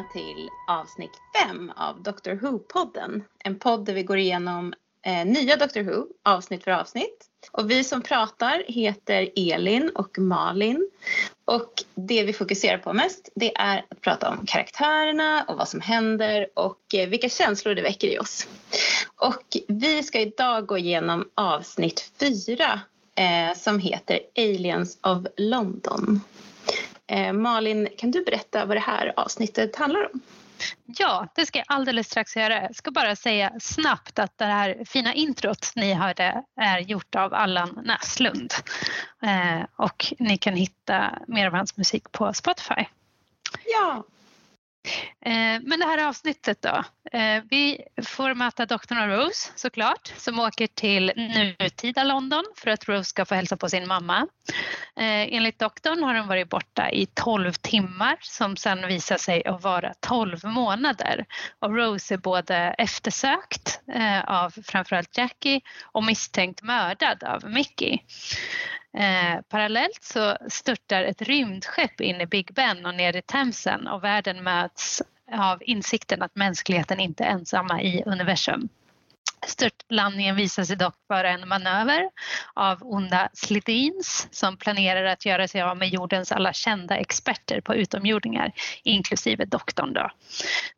välkomna till avsnitt 5 av Doctor Who-podden. En podd där vi går igenom eh, nya Doctor Who avsnitt för avsnitt. Och vi som pratar heter Elin och Malin. Och det vi fokuserar på mest det är att prata om karaktärerna och vad som händer och eh, vilka känslor det väcker i oss. Och vi ska idag gå igenom avsnitt 4 eh, som heter Aliens of London. Eh, Malin, kan du berätta vad det här avsnittet handlar om? Ja, det ska jag alldeles strax göra. Jag ska bara säga snabbt att det här fina introt ni hörde är gjort av Allan Näslund. Eh, och ni kan hitta mer av hans musik på Spotify. Ja, Eh, men det här avsnittet då. Eh, vi får möta doktorn och Rose såklart som åker till nutida London för att Rose ska få hälsa på sin mamma. Eh, enligt doktorn har hon varit borta i 12 timmar som sen visar sig att vara 12 månader. Och Rose är både eftersökt av framförallt Jackie och misstänkt mördad av Mickey. Eh, parallellt så störtar ett rymdskepp in i Big Ben och ner i Themsen och världen möts av insikten att mänskligheten inte är ensamma i universum. Störtlandningen visar sig dock vara en manöver av onda Slidins som planerar att göra sig av med jordens alla kända experter på utomjordingar, inklusive doktorn. Då.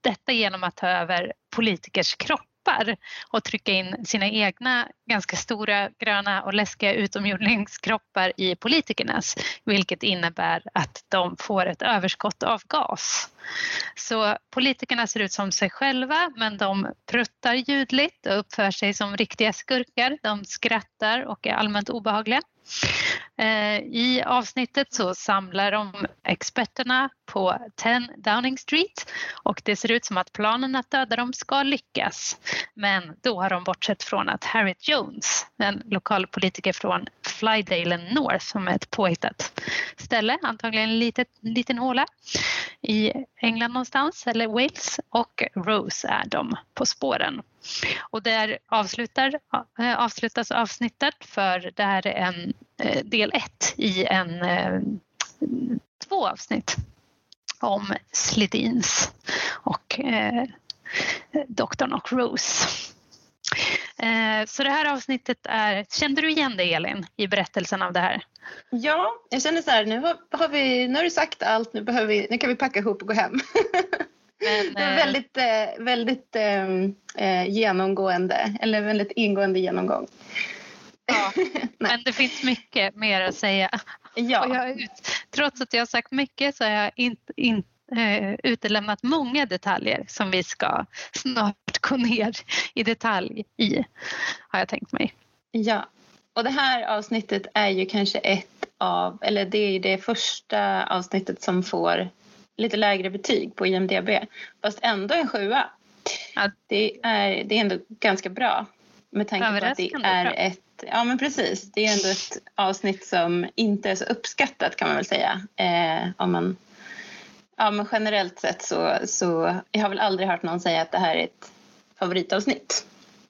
Detta genom att ta över politikers kropp kroppar och trycka in sina egna ganska stora gröna och läskiga utomjordingskroppar i politikernas vilket innebär att de får ett överskott av gas. Så politikerna ser ut som sig själva men de pruttar ljudligt och uppför sig som riktiga skurkar. De skrattar och är allmänt obehagliga. Eh, I avsnittet så samlar de experterna på 10 Downing Street och det ser ut som att planen att döda dem ska lyckas. Men då har de bortsett från att Harriet Jones, en lokal politiker från Flydale North som är ett påhittat ställe, antagligen en liten, liten håla i England någonstans eller Wales och Rose är de på spåren. Och där avslutar, eh, avslutas avsnittet för det här är en eh, del ett i en eh, två avsnitt om Slidins och eh, doktorn och Rose. Eh, så det här avsnittet är, kände du igen dig Elin i berättelsen av det här? ja jag känner så här, nu har, har, vi, nu har du sagt allt, nu, behöver vi, nu kan vi packa ihop och gå hem. Men, det var eh, väldigt, eh, väldigt eh, genomgående, eller väldigt ingående genomgång. Ja, men det finns mycket mer att säga. Ja, jag, trots att jag har sagt mycket så har jag inte, inte eh, utelämnat många detaljer som vi ska snart gå ner i detalj i, har jag tänkt mig. ja. Och det här avsnittet är ju kanske ett av, eller det är ju det första avsnittet som får lite lägre betyg på IMDB. Fast ändå en sjua. Ja. Det, är, det är ändå ganska bra. Med tanke på att det är bra. ett, ja men precis, det är ändå ett avsnitt som inte är så uppskattat kan man väl säga. Eh, om man, ja men generellt sett så, så, jag har väl aldrig hört någon säga att det här är ett favoritavsnitt.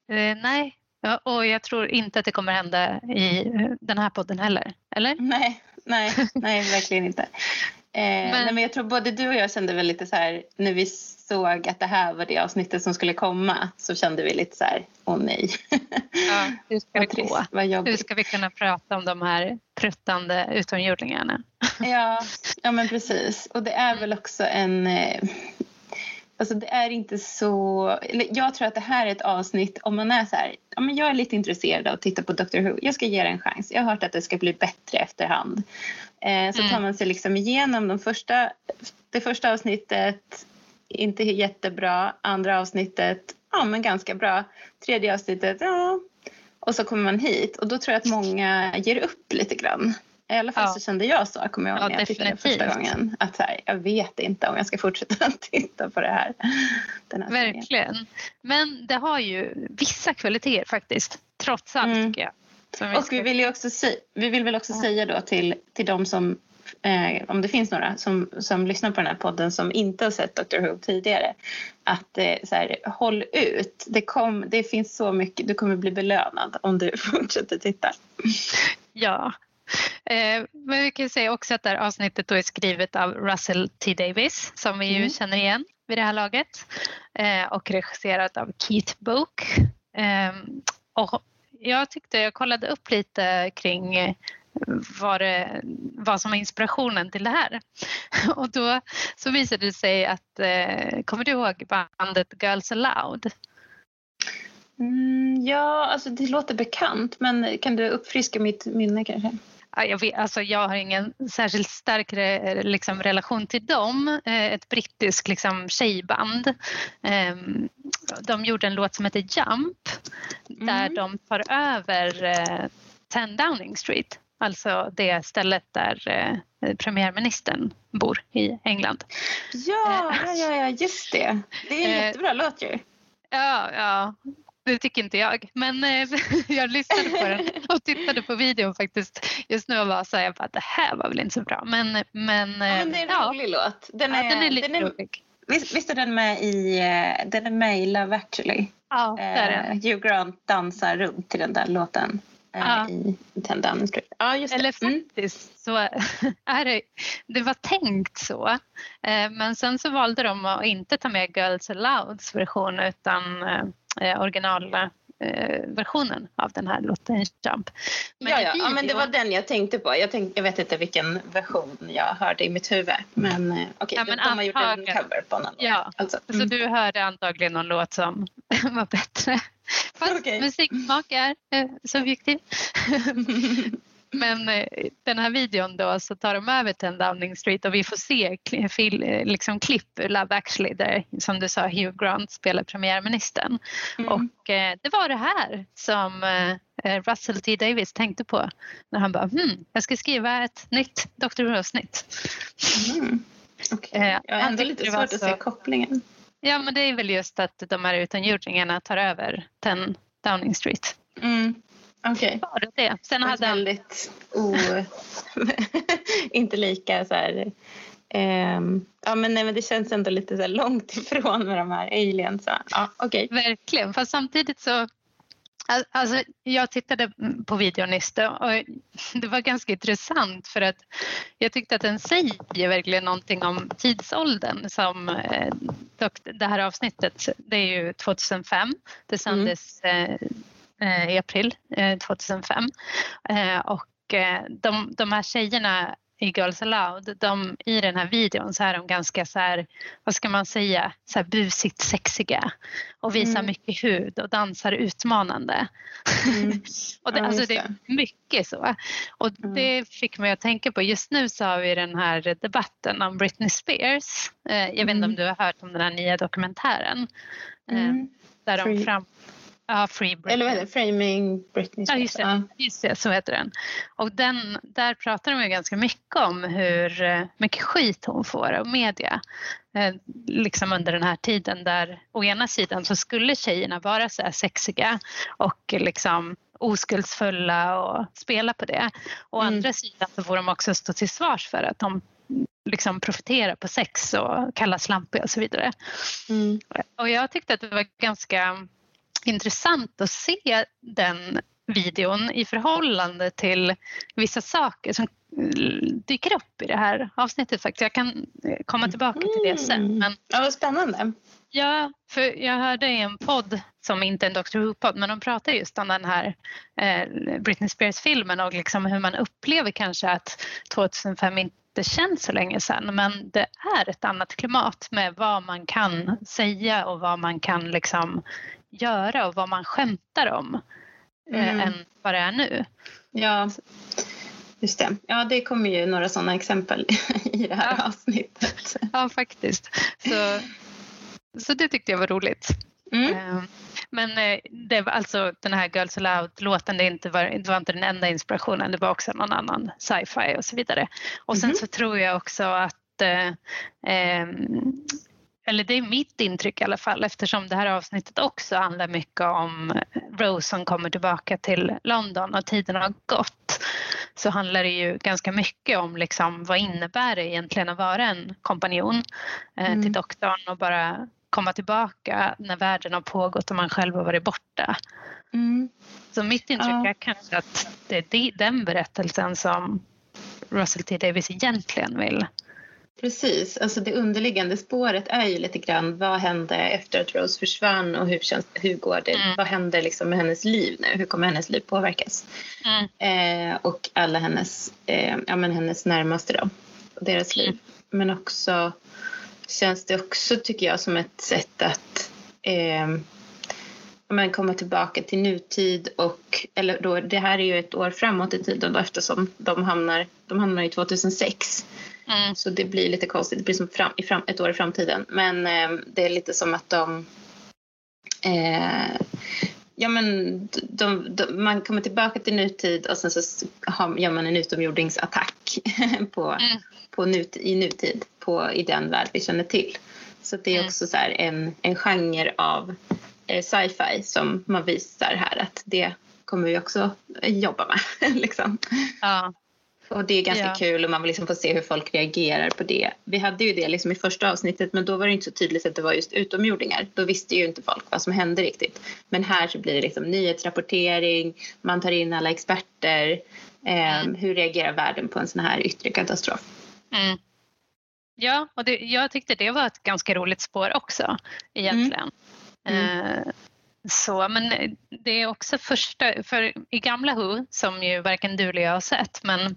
Eh, nej, ja, och jag tror inte att det kommer hända i eh, den här podden heller. Eller? Nej, nej, nej verkligen inte. Eh, men... Nej, men jag tror både du och jag kände väl lite så här när vi såg att det här var det avsnittet som skulle komma så kände vi lite så här, åh nej. Ja, hur ska det gå? trist, vad Hur ska vi kunna prata om de här pruttande utomjordingarna? Ja, ja men precis. Och det är väl också en... Alltså det är inte så... Jag tror att det här är ett avsnitt om man är så här... Ja, men jag är lite intresserad av att titta på Doctor Who. Jag ska ge det en chans. Jag har hört att det ska bli bättre efterhand. Eh, så tar Mm. man sig liksom igenom de första, det första avsnittet. Inte jättebra. Andra avsnittet, ja men ganska bra. Tredje avsnittet, ja. Och så kommer man hit och då tror jag att många ger upp lite grann. I alla fall Ja. så kände jag så, kommer jag ihåg Ja, när jag tittade första gången. Att här, jag vet inte om jag ska fortsätta titta på det här. Här serien. Verkligen. Men det har ju vissa kvaliteter faktiskt. Trots allt Mm. tycker jag. Vi Och ska- vi vill, ju också säga, vi vill väl också Ja. säga då till, till de som, eh, om det finns några som, som lyssnar på den här podden som inte har sett Dr Who tidigare, att eh, så här, håll ut. Det, kom, det finns så mycket, du kommer bli belönad om du fortsätter titta. Ja. Eh, men vi kan säga också att det här avsnittet då är skrivet av Russell T Davis som vi ju Mm. känner igen vid det här laget eh, och regisserat av Keith Book. Eh, och jag tyckte jag kollade upp lite kring eh, vad, det, vad som är inspirationen till det här. Och då så visade det sig att, kommer du ihåg bandet Girls Aloud? Mm, ja, alltså det låter bekant, men kan du uppfriska mitt minne kanske? Ja, jag, vet, alltså jag har ingen särskilt stark re, liksom, relation till dem. Eh, ett brittiskt liksom, tjejband. Eh, de gjorde en låt som heter Jump där Mm. de tar över eh, 10 Downing Street. Alltså det stället där eh, premiärministern bor i England. Ja, ja, ja, just det. Det är en Eh, jättebra låt ju. Ja, ja. Det tycker inte jag. Men eh, jag lyssnade på den och tittade på videon faktiskt just nu och var så här, jag bara, det här var väl inte så bra. Men, men, Ja, men det är en ja, rolig låt. Den ja, är, den är lite den är, rolig. visst, visst är den med i, eh, den är med i Love actually? Ja, det är Eh, den. Hugh Grant dansar runt till den där låten Ja. i Ten Downing Street. Ja, just det. Eller Mm. faktiskt så är det, det var tänkt så. Men sen så valde de att inte ta med Girls Alouds version utan eh, originalversionen av den här låten Jump. ja, ja. i ja, men det var den jag tänkte på. Jag, tänkte, jag vet inte vilken version jag hörde i mitt huvud. Men eh, okej, Ja, de, men de har gjort en antagligen. cover på någon Ja. Alltså. Så Mm. du hörde antagligen någon låt som var bättre. Fast Okej. musiksmak är eh, subjektiv. Men eh, den här videon då så tar de över 10 Downing Street och vi får se eh, liksom klipp ur Love actually där som du sa Hugh Grant spelar premiärministern. Mm. Och eh, det var det här som eh, Russell T Davis tänkte på när han bara hmm, jag ska skriva ett nytt Dr Who-avsnitt. Mm. Eh, Jag har ändå lite svårt att så- se kopplingen. Ja men det är väl just att de här utomjordingarna tar över 10 Downing Street. Mm. Okej. Bara det. Sen hade han väldigt o... inte lika så här... ehm, ja, men, nej, men det känns ändå lite så långt ifrån med de här aliens. Ja, okej. Verkligen, fast samtidigt så Al- Alltså, jag tittade på videon nyss och det var ganska intressant för att jag tyckte att den säger verkligen någonting om tidsåldern som eh, det här avsnittet, det är ju 2005, det sändes eh, eh, i april eh, 2005 eh, och eh, de, de här tjejerna i Girls Aloud, de, i den här videon så är de ganska så här, vad ska man säga, så här busigt sexiga och visar Mm. mycket hud och dansar utmanande. Mm. och det, Ja, alltså det är mycket så. Och Mm. det fick mig att tänka på, just nu så har vi den här debatten om Britney Spears. Eh, jag vet inte Mm. om du har hört om den här nya dokumentären. Eh, Mm. där de fram... Ja, Free Britney. Eller vad heter? Framing Britney Ja, Spears. just det. Just det, så heter den. Och den, där pratar de ju ganska mycket om hur eh, mycket skit hon får av media. Eh, liksom under den här tiden där å ena sidan så skulle tjejerna vara så här sexiga och liksom oskuldsfulla och spela på det. Å Mm. andra sidan så får de också stå till svars för att de liksom profiterar på sex och kallas slampiga och så vidare. Mm. Och jag tyckte att det var ganska intressant att se den videon i förhållande till vissa saker som dyker upp i det här avsnittet faktiskt. Jag kan eh, komma tillbaka till det sen. Mm. Men Ja, vad spännande. ja, för jag hörde i en podd som inte är en Dr Who-podd men de pratar just om den här eh, Britney Spears-filmen och liksom hur man upplever kanske att 2005 inte känns så länge sedan men det är ett annat klimat med vad man kan säga och vad man kan liksom göra och vad man skämtar om eh, Mm. än vad det är nu. Ja, just det. Ja, det kommer ju några sådana exempel i det här Ja. avsnittet. Ja, faktiskt. Så, så det tyckte jag var roligt. Mm. Eh, Men eh, det var alltså den här Girls Aloud-låten, det, inte var, det var inte den enda inspirationen, det var också någon annan sci-fi och så vidare. Och sen mm så tror jag också att eh, eh, eller det är mitt intryck i alla fall eftersom det här avsnittet också handlar mycket om Rose som kommer tillbaka till London och tiden har gått så handlar det ju ganska mycket om liksom, vad innebär det egentligen att vara en kompanjon eh, mm. till doktorn och bara komma tillbaka när världen har pågått och man själv har varit borta. Mm. Så mitt intryck ja. är kanske att det är den berättelsen som Russell T Davis egentligen vill Precis, alltså det underliggande spåret är ju lite grann vad hände efter att Rose försvann och hur, känns, hur går det, mm. vad händer liksom med hennes liv nu, hur kommer hennes liv påverkas? Mm. Eh, och alla hennes, eh, ja men hennes närmaste då, deras liv. Mm. Men också känns det också tycker jag som ett sätt att eh, men komma tillbaka till nutid och eller då, det här är ju ett år framåt i tiden då, eftersom de hamnar, de hamnar i 2006. Mm. Så det blir lite konstigt, det blir som fram, i fram, ett år i framtiden. Men eh, det är lite som att de eh, Ja men de, de, man kommer tillbaka till nutid och sen så har, gör man en utomjordingsattack på, mm. på nut, i nutid på, i den värld vi känner till. Så det är mm. också så en, en genre av eh, sci-fi som man visar här att det kommer vi också jobba med. liksom. Ja. Och det är ganska ja. kul och man vill liksom få se hur folk reagerar på det. Vi hade ju det liksom i första avsnittet men då var det inte så tydligt att det var just utomjordingar. Då visste ju inte folk vad som hände riktigt. Men här så blir det liksom nyhetsrapportering, man tar in alla experter. Eh, mm. Hur reagerar världen på en sån här yttre katastrof? Mm. Ja, och det, jag tyckte det var ett ganska roligt spår också egentligen. Mm. Eh, så, men det är också första, för i gamla Who som ju varken du eller jag har sett men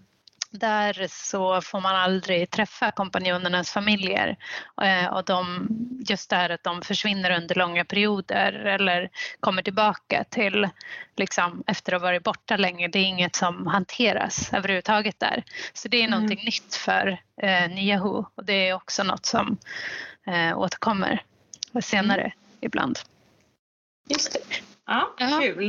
där så får man aldrig träffa kompanjonernas familjer eh, och de, just det här att de försvinner under långa perioder eller kommer tillbaka till liksom, efter att ha varit borta länge. Det är inget som hanteras överhuvudtaget där. Så det är mm. någonting nytt för eh, nya Who och det är också något som eh, återkommer senare mm. ibland. Just det. Ja, ja. kul.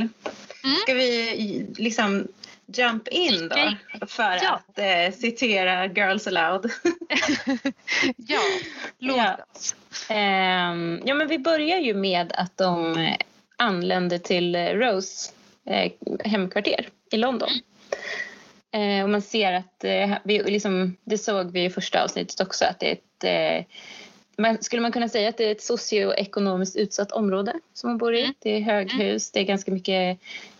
Mm. Ska vi liksom jump in då för ja. att eh, citera Girls Aloud? ja, låt ja. oss. Eh, ja, men vi börjar ju med att de anländer till Rose eh, hemkvarter i London. Eh, och man ser att, eh, vi, liksom, det såg vi i första avsnittet också, att det är ett eh, men skulle man kunna säga att det är ett socioekonomiskt utsatt område som man bor i? Mm. Det är höghus, det är ganska mycket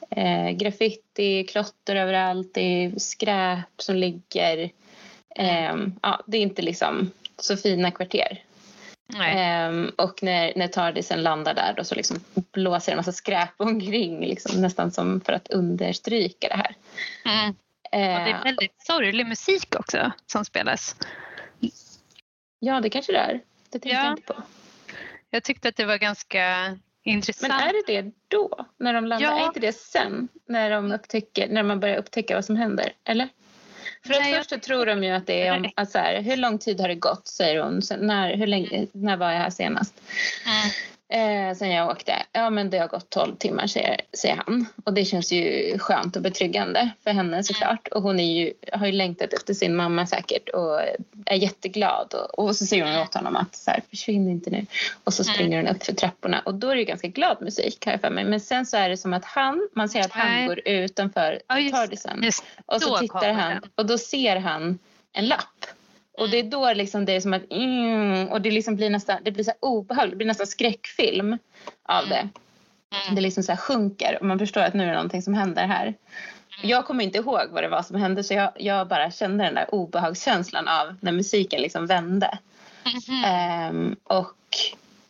eh, graffiti, klotter överallt, det är skräp som ligger. Eh, ja, det är inte liksom så fina kvarter. Eh, och när, när Tardisen landar där då så liksom blåser det en massa skräp omkring liksom, nästan som för att understryka det här. Mm. Och det är väldigt sorglig musik också som spelas. Ja, det kanske det är. Det tänkte ja. jag inte på. Jag tyckte att det var ganska intressant. Men är det det då? När de landar? Ja. Är inte det sen? När, de upptäcker, när man börjar upptäcka vad som händer? Eller? För att först så tror de ju att det är om, att så här, hur lång tid har det gått säger hon. Sen, när, hur länge, när var jag här senast? Mm eh, sen jag åkte. Ja, men det har gått 12 timmar säger, säger han. Och det känns ju skönt och betryggande för henne såklart. Och hon är ju, har ju längtat efter sin mamma säkert och är jätteglad. Och, och så säger hon åt honom att så här, försvinn inte nu. Och så springer hon upp för trapporna och då är det ju ganska glad musik har jag för mig. Men sen så är det som att han, man ser att han går utanför ja, Tardisen. Och så tittar han och då ser han en lapp och det är då liksom det är som att mm, och det liksom blir nästan det blir så obehagligt, det blir nästan skräckfilm av det. Mm. Det liksom så här sjunker och man förstår att nu är det någonting som händer här. Mm. Jag kommer inte ihåg vad det var som hände så jag, jag bara kände den där obehagskänslan av när musiken liksom vände. Mm. Um, och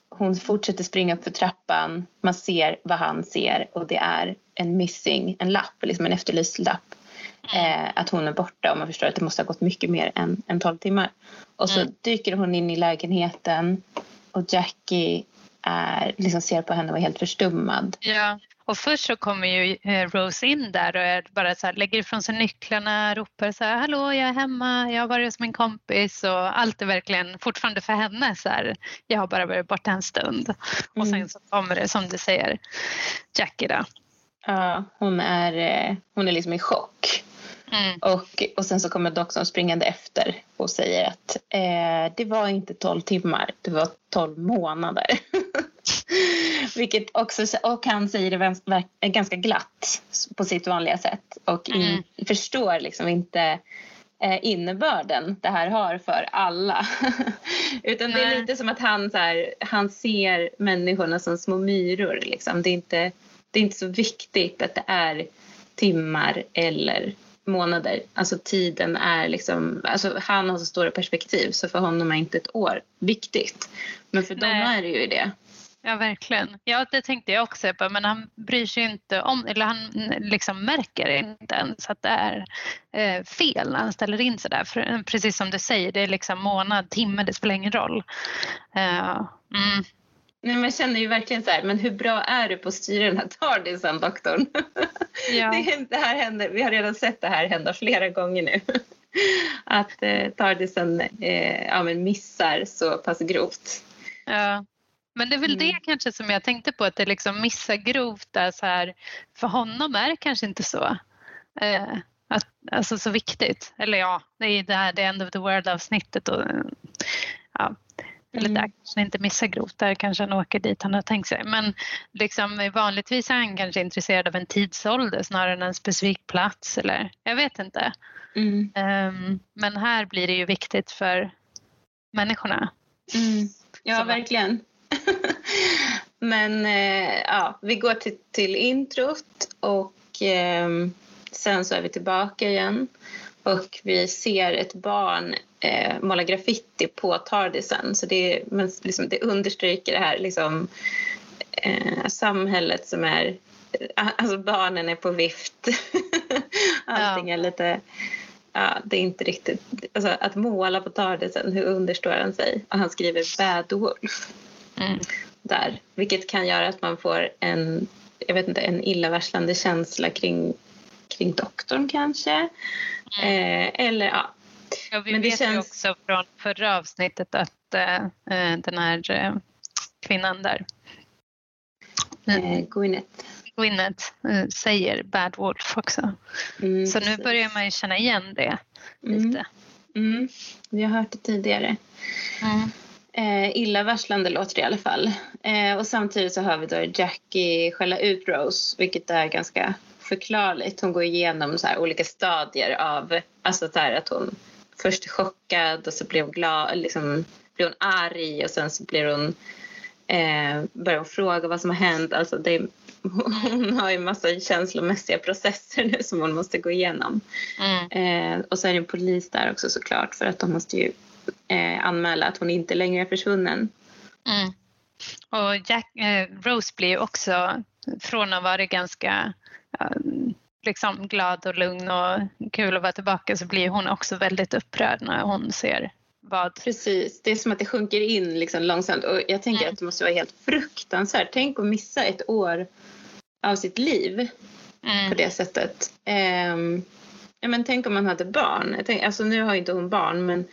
hon fortsätter springa upp för trappan. Man ser vad han ser och det är en missing, en lapp, liksom en efterlyst lapp eh, att hon är borta och man förstår att det måste ha gått mycket mer än, än 12 timmar. Och så mm. dyker hon in i lägenheten och Jackie är, liksom ser på henne och är helt förstummad. Ja, Och först så kommer ju eh, Rose in där och är bara så här, lägger ifrån sig nycklarna, ropar så här, hallå jag är hemma, jag har varit hos min kompis och allt är verkligen fortfarande för henne så här, jag har bara varit borta en stund. Och sen Mm. så kommer det som du säger, Jackie då. Ja, hon är, eh, hon är liksom i chock. Mm. Och, och sen så kommer doktorn springande efter och säger att eh, det var inte 12 timmar, det var 12 månader. Vilket också, och han säger det ganska glatt på sitt vanliga sätt och in, Mm. förstår liksom inte eh, innebörden det här har för alla. Utan det är Nej. lite som att han, så här, han ser människorna som små myror. Liksom. Det, är inte, det är inte så viktigt att det är timmar eller månader. Alltså tiden är liksom, alltså han har så stora perspektiv så för honom är inte ett år viktigt. Men för dem Nej. är det ju det. Ja, verkligen. Ja, det tänkte jag också på, men han bryr sig inte om, eller han liksom märker inte ens att det är eh, fel när han ställer in sig där. För, precis som du säger, det är liksom månad, timme, det spelar ingen roll. Eh, mm. Nej, men jag känner ju verkligen så här, men hur bra är du på att styra den här tardisen doktorn? Ja. Det, här händer, vi har redan sett det här hända flera gånger nu. Att eh, tardisen eh, ja, missar så pass grovt. Ja. Men det är väl Mm. det kanske som jag tänkte på, att det liksom missar grovt är så här, för honom är det kanske inte så. Eh, att, alltså så viktigt. Eller ja, det är det här The End of the World-avsnittet ja, eller Mm. där kanske inte missar grovt, där kanske han åker dit han har tänkt sig. Men liksom, vanligtvis är han kanske intresserad av en tidsålder snarare än en specifik plats eller jag vet inte. Mm. Ehm, men här blir det ju viktigt för människorna. Mm. Ja, Som- verkligen. Men eh, ja, vi går till, till introt och ehm, sen så är vi tillbaka igen. Och vi ser ett barn eh, måla graffiti på tardisen. Så det, men liksom, det understryker det här liksom, eh, samhället som är... eh, Alltså barnen är på vift. Allting är lite... Ja, det är inte riktigt... Alltså, att måla på tardisen, hur understår han sig? Och han skriver Bad Wolf Mm. där. Vilket kan göra att man får en, jag vet inte, en illavarslande känsla kring, kring doktorn kanske. Eh, eller ja, Ja, vi Men det vet ju känns- också från förra avsnittet att eh, den här eh, kvinnan där, eh, Gwyneth. Gwyneth, säger Bad Wolf också. Mm, Så nu precis. börjar man ju känna igen det Mm, lite. mm. Vi har hört det tidigare. Mm. Eh, illavarslande låter det i alla fall. Eh, och samtidigt så hör vi då Jackie skälla ut Rose, vilket är ganska förklarligt. Hon går igenom så olika stadier av, alltså så här att hon först chockad och så blir hon glad, liksom blir hon arg och sen så blir hon, eh, börjar hon fråga vad som har hänt. Alltså det, hon har ju massa känslomässiga processer nu som hon måste gå igenom. Mm. Eh, och så är det en polis där också såklart för att de måste ju eh, anmäla att hon inte längre är försvunnen. Mm. Och Jack, eh, Rose blir ju också, från att vara ganska eh, liksom glad och lugn och kul att vara tillbaka så blir hon också väldigt upprörd när hon ser vad... Precis, det är som att det sjunker in liksom långsamt och jag tänker Mm. att det måste vara helt fruktansvärt. Tänk att missa ett år av sitt liv på Mm. det sättet. Ehm, ja, men tänk om man hade barn. Jag tänk, alltså, nu har inte hon barn men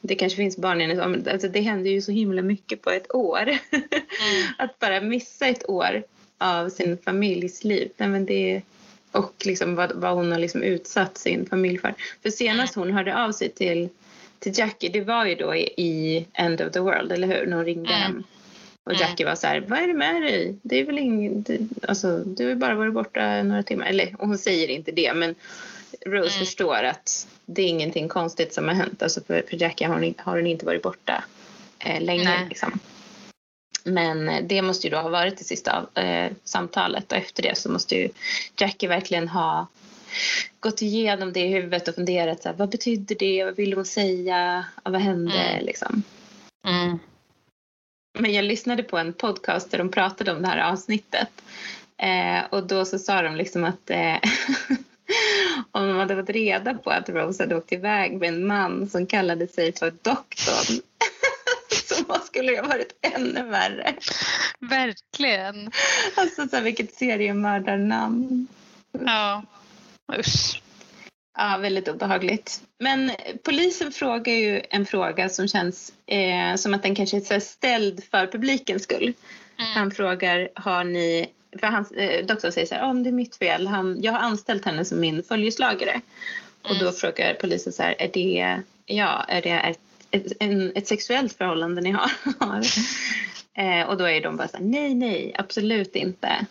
det kanske finns barn i hennes alltså, Det händer ju så himla mycket på ett år. Mm. att bara missa ett år av sin familjs liv. Nej, men det, och liksom vad, vad hon har liksom utsatt sin familj för. För senast hon hörde av sig till, till Jackie, det var ju då i, i End of the World, eller hur? När hon ringde Mm. hem. Och Mm. Jackie var så här, vad är det med dig? Det är väl ingen, det, alltså, du har ju bara varit borta några timmar. Eller och hon säger inte det, men Rose Mm. förstår att det är ingenting konstigt som har hänt. Alltså för, för Jackie har hon, har hon inte varit borta eh, länge. Liksom. Men eh, det måste ju då ha varit det sista eh, samtalet och efter det så måste ju Jackie verkligen ha gått igenom det i huvudet och funderat så här, vad betyder det, vad ville hon säga, vad hände Mm. liksom. Mm. Men jag lyssnade på en podcast där de pratade om det här avsnittet. Eh, och då så sa de liksom att eh, om de hade fått reda på att Rose hade åkt iväg med en man som kallade sig för doktorn Så skulle det ha varit ännu värre. Verkligen. Alltså så här, vilket seriemördarnamn. Ja, usch. Ja, väldigt obehagligt. Men polisen frågar ju en fråga som känns eh, som att den kanske är ställd för publikens skull. Mm. Han frågar, har ni... För han, eh, doktorn säger så här, om det är mitt fel. Han, jag har anställt henne som min följeslagare. Och då Mm. frågar polisen så här, är det, ja, är det ett, ett, en, ett sexuellt förhållande ni har? eh, och då är de bara så här, nej, nej, absolut inte.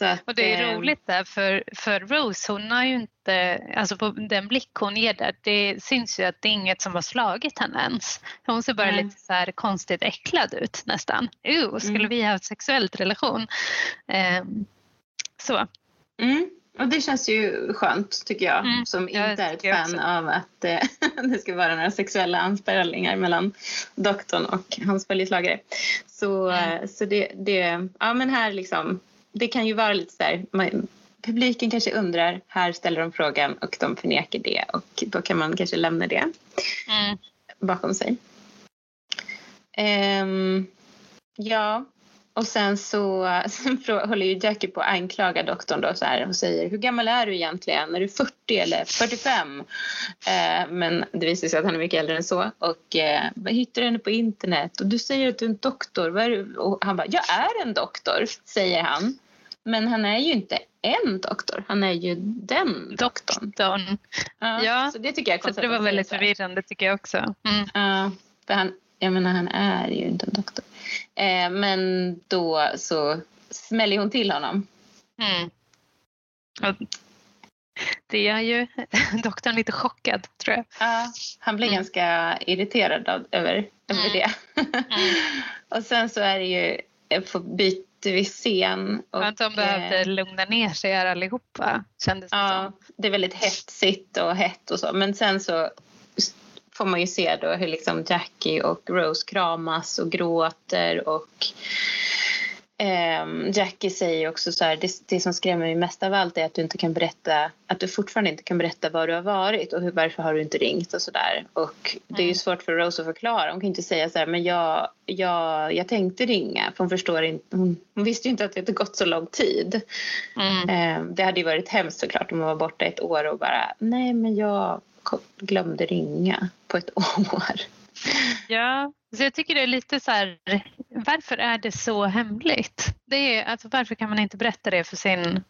Att, Och det är eh, roligt där för, för Rose hon har ju inte, alltså på den blick hon ger där, det syns ju att det är inget som har slagit henne ens. Hon ser bara Nej. lite så här konstigt äcklad ut nästan. Uh, skulle Mm. vi ha haft sexuellt relation? Ehm, så. Mm. Och det känns ju skönt tycker jag Mm, som jag inte är ett fan också. av att eh, det ska vara några sexuella anspelningar mellan doktorn och hans följeslagare. Så, Mm. eh, så det, det, ja men här liksom, det kan ju vara lite så här, man, publiken kanske undrar, här ställer de frågan och de förnekar det och då kan man kanske lämna det Mm. bakom sig. Ehm, ja, och sen så sen håller ju Jackie på att anklaga doktorn då så här och säger hur gammal är du egentligen? Är du 40 eller 45? Eh, men det visar sig att han är mycket äldre än så. Och eh, hittar henne på internet? Och du säger att du är en doktor. Vad är du? Och han bara, jag är en doktor, säger han. Men han är ju inte en doktor, han är ju den doktorn. Doktorn. Ja, Ja, så det tycker jag är Så konstigt det att var väldigt så förvirrande tycker jag också. Mm. Ja, för han, jag menar han är ju inte en doktor. Eh, men då så smäller hon till honom. Mm. Det gör ju doktorn lite chockad tror jag. Ja, han blir Mm. ganska irriterad av, över, över Mm. det. Mm. och sen så är det ju, eh, byter vi scen. Och, att de behövde eh, lugna ner sig här allihopa kändes det Ja, som. det är väldigt hetsigt och hett och så. Men sen så får man ju se då hur liksom Jackie och Rose kramas och gråter och ehm, Jackie säger också så här, det, det som skrämmer mig mest av allt är att du inte kan berätta, att du fortfarande inte kan berätta var du har varit och hur, varför har du inte ringt och sådär. Och det är ju Mm. svårt för Rose att förklara. Hon kan inte säga så här, men jag, jag, jag tänkte ringa. För hon förstår inte, hon, hon visste ju inte att det hade gått så lång tid. Mm. Eh, Det hade ju varit hemskt såklart om man var borta ett år och bara nej men jag glömde ringa på ett år. Ja, så jag tycker det är lite så här, varför är det så hemligt? Det är, alltså, varför kan man inte berätta det för sin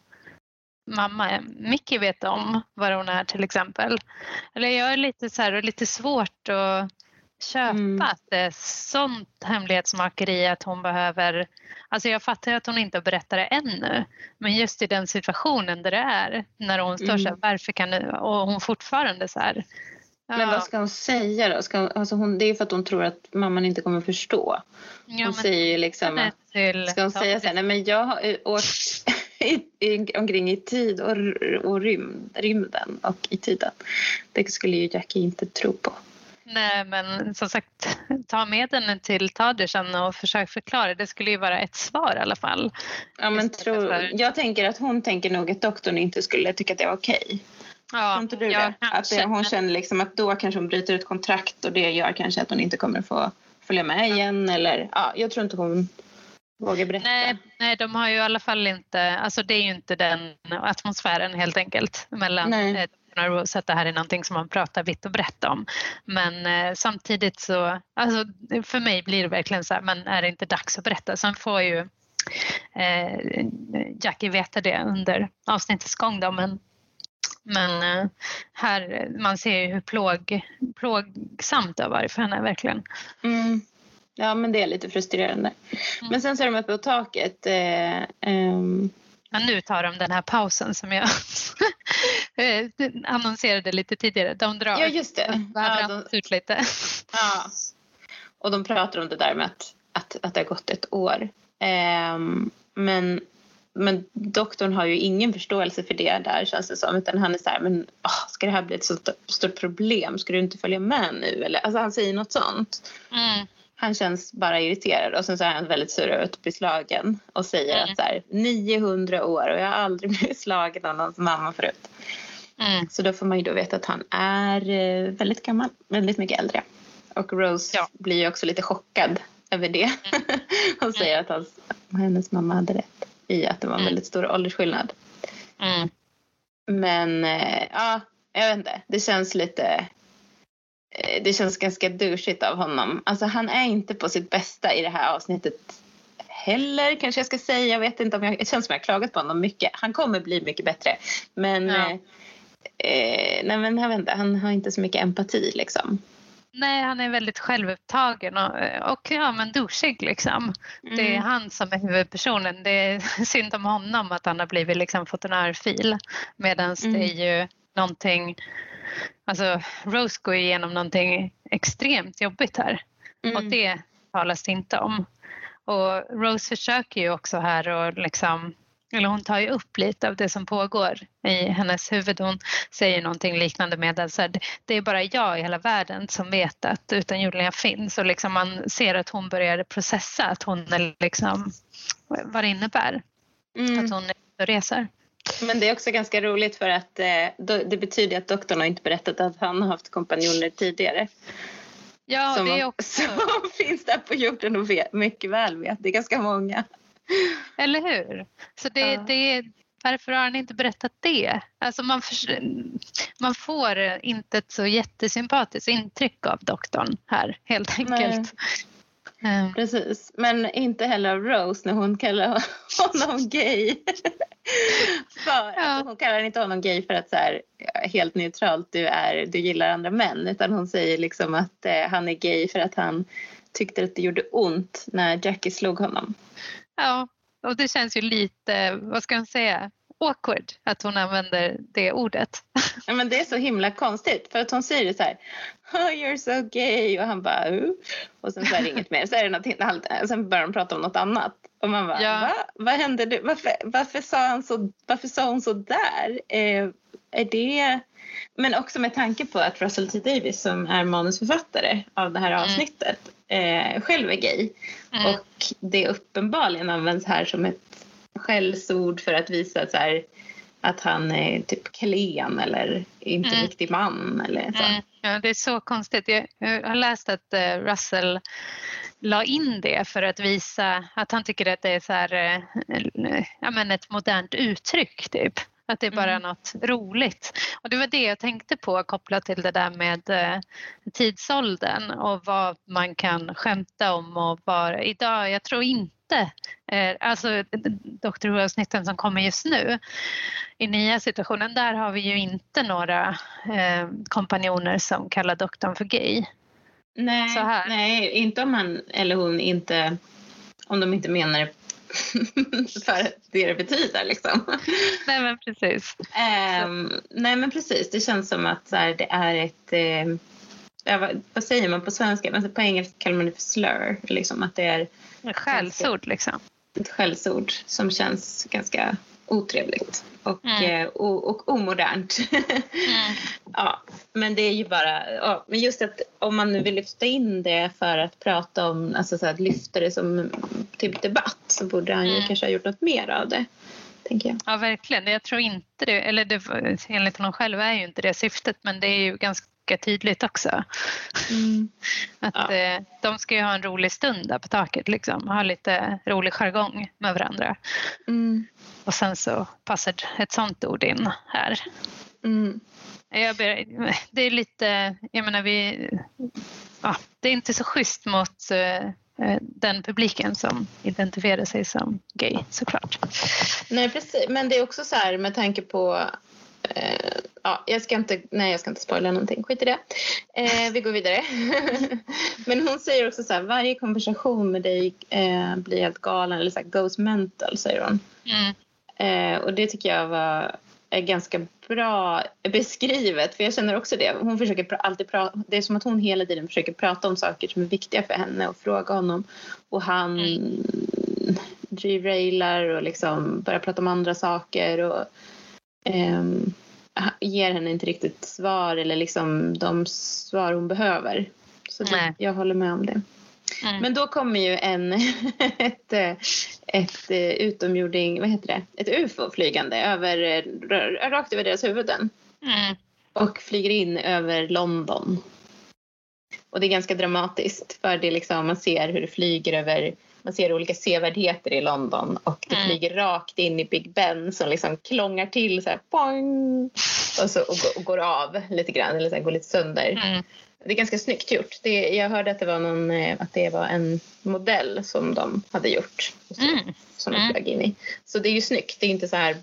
mamma? Micke vet om var hon är till exempel. Eller jag är lite så här, och lite svårt att köpa Mm. att det är sånt hemlighetsmakeri att hon behöver, alltså jag fattar att hon inte berättar det ännu, men just i den situationen där det är, när hon står så här, Mm. varför kan du, och hon fortfarande så här, Men ja, vad ska hon säga då? Ska hon, alltså hon, det är för att hon tror att mamman inte kommer förstå. Hon ja, men säger ju liksom det att, till- ska hon säga så här, nej men jag har åkt i, i, omkring i tid och, och rymd, rymden och i tiden. Det skulle ju Jackie inte tro på. Nej men som sagt, ta med den till Tadersen och försök förklara. Det skulle ju vara ett svar i alla fall. Ja, men för- jag tänker att hon tänker nog att doktorn inte skulle tycka att det var okej. Ja, Tror inte du ja, det? Att kanske. det, hon känner liksom att då kanske hon bryter ett kontrakt och det gör kanske att hon inte kommer få följa med igen eller ja, jag tror inte hon vågar berätta. Nej, nej, de har ju i alla fall inte, alltså det är ju inte den atmosfären helt enkelt mellan Nej. Doktorn och Rose att det här är någonting som man pratar vitt och brett om. Men eh, samtidigt så, alltså för mig blir det verkligen så här, men är det inte dags att berätta? Sen får ju eh, Jackie veta det under avsnittets gång då, men men eh, här, man ser ju hur plåg, plågsamt det har varit för henne verkligen. Mm. Ja, men det är lite frustrerande. Mm. Men sen så är de uppe på taket. Eh, ehm, Men nu tar de den här pausen som jag eh, annonserade lite tidigare. De drar. ja, just det. De Ja, de, ut lite. ja. Och de pratar om det där med att, att, att det har gått ett år. Ehm, men, men doktorn har ju ingen förståelse för det där känns det som. Utan han är så här, men åh, ska det här bli ett så st- stort problem? Ska du inte följa med nu? Eller, alltså han säger något sånt. Mm. Han känns bara irriterad och sen så är han väldigt sur över att bli slagen och säger Mm. att så här, 900 år och jag har aldrig blivit slagen av någons mamma förut. Mm. Så då får man ju då veta att han är eh, väldigt gammal, väldigt mycket äldre. Och Rose Ja. blir ju också lite chockad över det. Hon säger att hans, hennes mamma hade rätt i att det var en Mm. väldigt stor åldersskillnad. Mm. Men eh, ja, jag vet inte. Det känns lite... eh, Det känns ganska douchigt av honom. Alltså han är inte på sitt bästa i det här avsnittet heller kanske jag ska säga. Jag vet inte om jag... Det känns som jag klagat på honom mycket. Han kommer bli mycket bättre. Men... Ja. Eh, eh, nej men jag vet inte. Han har inte så mycket empati liksom. Nej, han är väldigt självupptagen och, och ja, men douchig liksom. Det är Mm. han som är huvudpersonen. Det är synd om honom att han har blivit liksom fått en örfil. Medan Mm. det är ju någonting, alltså Rose går igenom någonting extremt jobbigt här. Och Mm. det talas det inte om. Och Rose försöker ju också här och liksom eller hon tar ju upp lite av det som pågår i hennes huvud. Hon säger någonting liknande med att här, det är bara jag i hela världen som vet att utan Julia finns och liksom man ser att hon börjar processa att hon är liksom vad det innebär Mm. att hon är och reser. Men det är också ganska roligt för att eh, det betyder att doktorn har inte berättat att han har haft kompanjoner tidigare. Ja, som, det är också, som finns där på jorden och vet, mycket väl vet. Det är ganska många. eller hur? Så det, Ja. det är, varför har han inte berättat det? Alltså man, förs- man får inte ett så jättesympatiskt intryck av doktorn här helt enkelt. Eh, Precis. Men inte heller av Rose när hon kallar honom gay. för, Ja. alltså, hon kallar inte honom gay för att så här, helt neutralt du, är, du gillar andra män. Utan hon säger liksom att eh, han är gay för att han tyckte att det gjorde ont när Jackie slog honom. Ja, och det känns ju lite, vad ska man säga, awkward att hon använder det ordet. Ja, men det är så himla konstigt för att hon säger så här oh, you're so gay och han bara uh. och sen så är det inget mer så är det någonting, sen börjar de prata om något annat och man bara Ja. va? Vad hände nu? Varför, varför, sa han så, varför sa hon så där? Eh, är det men också med tanke på att Russell T Davis som är manusförfattare av det här Mm. avsnittet eh, själv är gay Mm. och det uppenbarligen används här som ett skällsord för att visa så här, att han är typ klen eller inte Mm. riktig man eller så. Mm, ja, det är så konstigt. Jag, har läst att eh, Russell la in det för att visa att han tycker att det är så här, eh, ja, men ett modernt uttryck. Typ. Att det är bara Mm. något roligt. Och det var det jag tänkte på kopplat till det där med eh, tidsåldern och vad man kan skämta om och vad idag, jag tror inte eh, alltså Dr Who-avsnitten som kommer just nu i nya situationen, där har vi ju inte några eh, kompanjoner som kallar doktorn för gay. Nej, nej, inte om han eller hon inte, om de inte menar det för det det betyder liksom. Nej men precis. Ehm, nej men precis, det känns som att så här, det är ett, eh, vad, säger man på svenska? Alltså, på engelska kallar man det för slur, liksom att det är Skällsord liksom. ett skällsord som känns ganska otrevligt och, Mm. eh, och, och omodernt. Mm. ja, men det är ju bara, ja, men just att om man nu vill lyfta in det för att prata om, alltså så att lyfta det som typ debatt så borde han ju Mm. kanske ha gjort något mer av det, tänker jag. Ja verkligen, jag tror inte det, eller det, enligt honom själv är ju inte det syftet men det är ju ganska tydligt också. Att Ja. eh, de ska ju ha en rolig stund där på taket liksom, ha lite rolig jargong med varandra. Mm. Och sen så passar ett sånt ord in här. Mm. Jag ber, det är lite, jag menar vi, ja, det är inte så schysst mot eh, eh, den publiken som identifierar sig som gay såklart. Nej precis, men det är också så här med tanke på eh, ja, jag ska inte, nej jag ska inte spoila någonting, skit i det. Eh, vi går vidare. men hon säger också så här, varje konversation med dig eh, blir helt galen eller så här, goes mental säger hon. Mm. Eh, och det tycker jag var är ganska bra beskrivet. För jag känner också det. Hon försöker alltid prata, det är som att hon hela tiden försöker prata om saker som är viktiga för henne och fråga honom. Och han derailar och liksom börjar prata om andra saker. Och, ger henne inte riktigt svar eller liksom de svar hon behöver. Så det, jag håller med om det. Mm. Men då kommer ju en, ett, eh, ett eh, utomjording, vad heter det, ett ufo flygande över, eh, rakt över deras huvuden Mm. och flyger in över London. Och det är ganska dramatiskt för det liksom, man ser hur det flyger över man ser olika sevärdheter i London och det Mm. flyger rakt in i Big Ben som liksom klångar till så här poing, och, så, och, går- och går av lite grann eller så här, går lite sönder. Mm. Det är ganska snyggt gjort. Det, jag hörde att det var någon, eh, att det var en modell som de hade gjort. Så, Mm. Som de Mm. flög in i. Så det är ju snyggt. Det är inte så här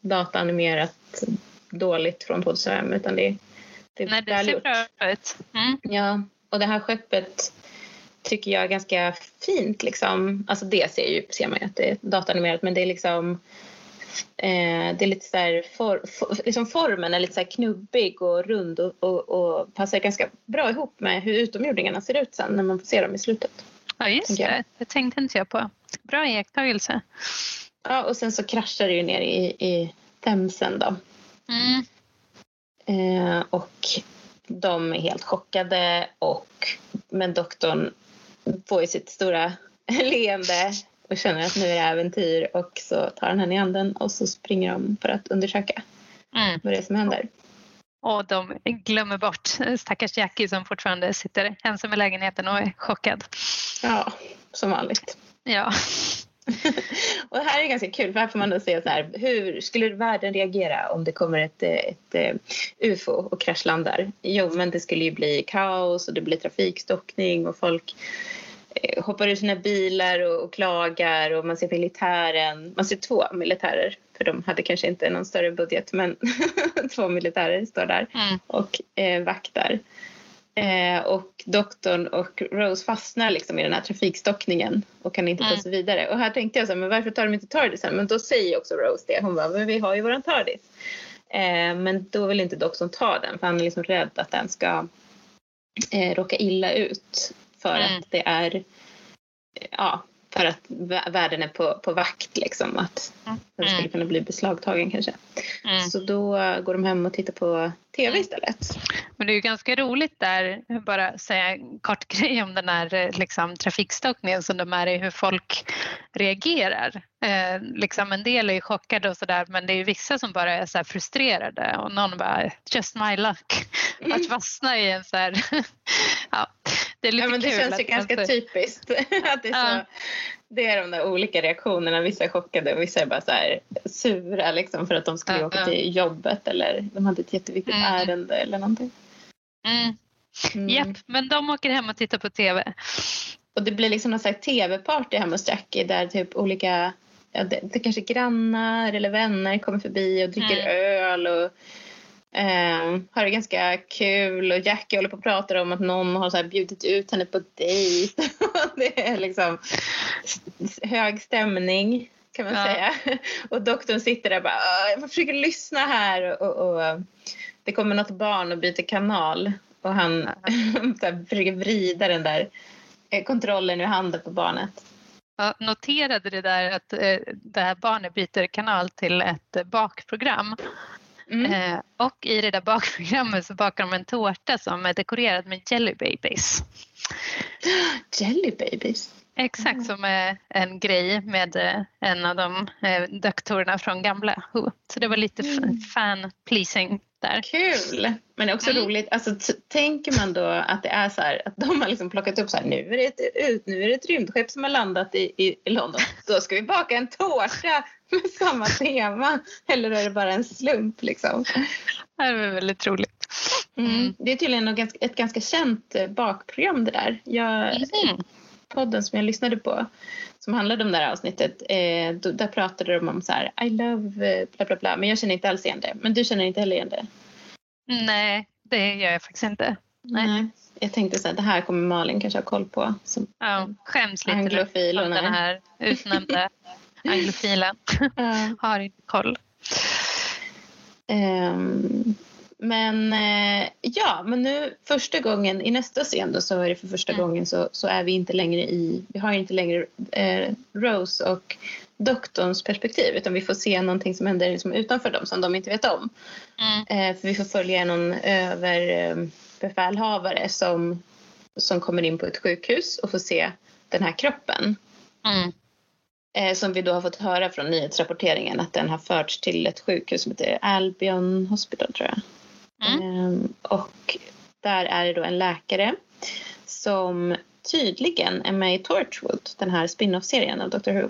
dataanimerat dåligt från 2005 utan det, det är Nej, det ser gjort. bra ut. Mm. Ja, och det här skeppet tycker jag ganska fint. Liksom. Alltså det ser, ju, ser man ju att det är datanimerat men det är liksom eh, det är lite så här for, for, liksom formen är lite så här knubbig och rund och, och, och passar ganska bra ihop med hur utomjordingarna ser ut sen när man får se dem i slutet. Ja, just Tänker jag. det. Det tänkte inte jag på. Bra iakttagelse. Ja, och sen så kraschar det ju ner i, i Themsen då. Mm. Eh, och de är helt chockade och men doktorn får ju sitt stora leende och känner att nu är det äventyr och så tar han henne i anden och så springer de för att undersöka Mm. vad det är som händer. Och de glömmer bort stackars Jackie som fortfarande sitter ensam i lägenheten och är chockad. Ja, som vanligt. Ja. Och här är ganska kul för här får man då se så här, hur skulle världen reagera om det kommer ett, eh, ett, eh, ufo och kraschlandar? Jo, men det skulle ju bli kaos och det blir trafikstockning och folk eh, hoppar ur sina bilar och, och klagar och man ser militären, man ser två militärer för de hade kanske inte någon större budget men två militärer står där Mm. och eh, vaktar. Eh, och doktorn och Rose fastnar liksom i den här trafikstockningen och kan inte ta Mm. sig vidare. Och här tänkte jag så här, men varför tar de inte TARDISen? Men då säger också Rose det. Hon bara, men vi har ju våran TARDIS. Eh, men då vill inte doktorn ta den för han är liksom rädd att den ska eh, råka illa ut. För Mm. att det är, ja, för att vä- världen är på, på vakt liksom. Att den skulle Mm. kunna bli beslagtagen kanske. Mm. Så då går de hem och tittar på TV istället. Men det är ju ganska roligt där, bara säga en kort grej om den här eh, liksom, trafikstockningen som de är i, hur folk reagerar. Eh, liksom en del är ju chockade och sådär men det är ju vissa som bara är så frustrerade och någon bara just my luck. Att fastna i en så här, ja det är lite Ja, men det kul. känns ju ganska man- typiskt. att det, är så, Ja. det är de där olika reaktionerna. Vissa är chockade och vissa är bara så här sura liksom, för att de skulle Ja, åka ja. till jobbet eller de hade ett jätteviktigt Mm. ärende eller någonting. Mm. Mm. Japp, men de åker hem och tittar på TV. Och det blir liksom någon så här tv-party hemma hos Jackie där typ olika, ja, det, det kanske grannar eller vänner kommer förbi och dricker Mm. öl och ehm, har det ganska kul och Jackie håller på och pratar om att någon har så här bjudit ut henne på dejt. det är liksom hög stämning kan man Ja. säga. Och doktorn sitter där och bara "Åh, jag försöker lyssna här och, och det kommer något barn och byter kanal och han här, försöker vrida den där eh, kontrollen ur handen på barnet. Jag noterade det där att eh, det här barnet byter kanal till ett eh, bakprogram. Mm. Eh, och i det där bakprogrammet så bakar de en tårta som är dekorerad med jelly babies. Jelly babies. Exakt Mm. som är en grej med eh, en av de eh, doktorerna från gamla Who. Så det var lite Mm. fan pleasing där. Kul! Men det är också Mm. roligt, alltså, tänker man då att det är så här att de har liksom plockat upp så här nu är det ett, ut, nu är det ett rymdskepp som har landat i, i, i London. Då ska vi baka en tårta med samma tema. Eller är det bara en slump liksom? Det var väldigt roligt. Mm. Mm. Det är tydligen ett ganska känt eh, bakprogram det där. Jag, Mm. podden som jag lyssnade på som handlade om det här avsnittet, eh, där pratade de om så här I love eh, bla bla bla, men jag känner inte alls igen det. Men du känner inte heller igen det? Nej, det gör jag faktiskt inte. Nej. Jag tänkte så här, det här kommer Malin kanske ha koll på. Som, Ja, skäms lite Anglofil nej. den här utnämnda anglofilen. Ja. Har inte koll. Ehm, men eh, ja, men nu första gången i nästa scen då så är det för första Mm. gången så, så är vi inte längre i, vi har inte längre eh, Rose och doktorns perspektiv utan vi får se någonting som händer liksom utanför dem som de inte vet om. Mm. Eh, för vi får följa någon överbefälhavare som, som kommer in på ett sjukhus och får se den här kroppen. Mm. Eh, som vi då har fått höra från nyhetsrapporteringen att den har förts till ett sjukhus som heter Albion Hospital tror jag. Mm. Ehm, och där är det då en läkare som tydligen är med i Torchwood, den här spin-off-serien av Doctor Who.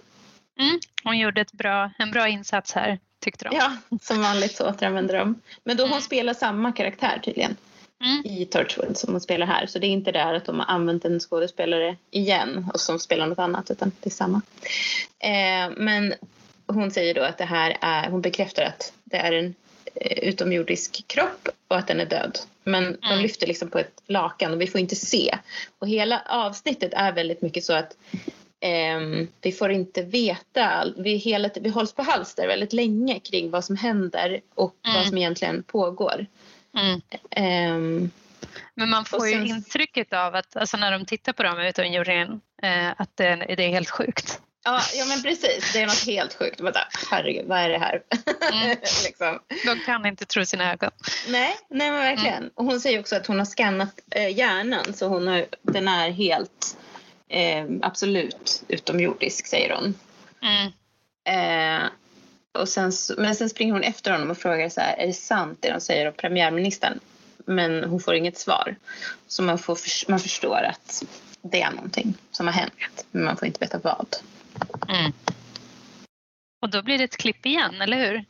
Mm, hon gjorde ett bra, en bra insats här tyckte de. Ja, som vanligt så återanvänder de. Men då hon Mm. spelar samma karaktär tydligen Mm. i Torchwood som hon spelar här. Så det är inte där att de har använt en skådespelare igen och som spelar något annat utan det är samma. Eh, men hon säger då att det här är, hon bekräftar att det är en eh, utomjordisk kropp och att den är död. Men de Mm. lyfter liksom på ett lakan och vi får inte se. Och hela avsnittet är väldigt mycket så att ehm, vi får inte veta. Vi, hela, vi hålls på halster väldigt länge kring vad som händer och Mm. vad som egentligen pågår. Mm. Ehm, Men man får ju sen- intrycket av att alltså när de tittar på dem utomjordingen eh, att det, det är helt sjukt. ja, ja, men precis. Det är något helt sjukt. Bara, herregud, vad är det här? Mm. liksom. De kan inte tro sina ögon. Nej, nej men verkligen. Och hon säger också att hon har skannat eh, hjärnan så hon har, den är helt eh, absolut utomjordisk säger hon. Mm. Och sen, men sen springer hon efter honom och frågar så här, är det sant det de säger om premiärministern? Men hon får inget svar. Så man, får, man förstår att det är någonting som har hänt. Men man får inte veta vad. Mm. Och då blir det ett klipp igen, eller hur?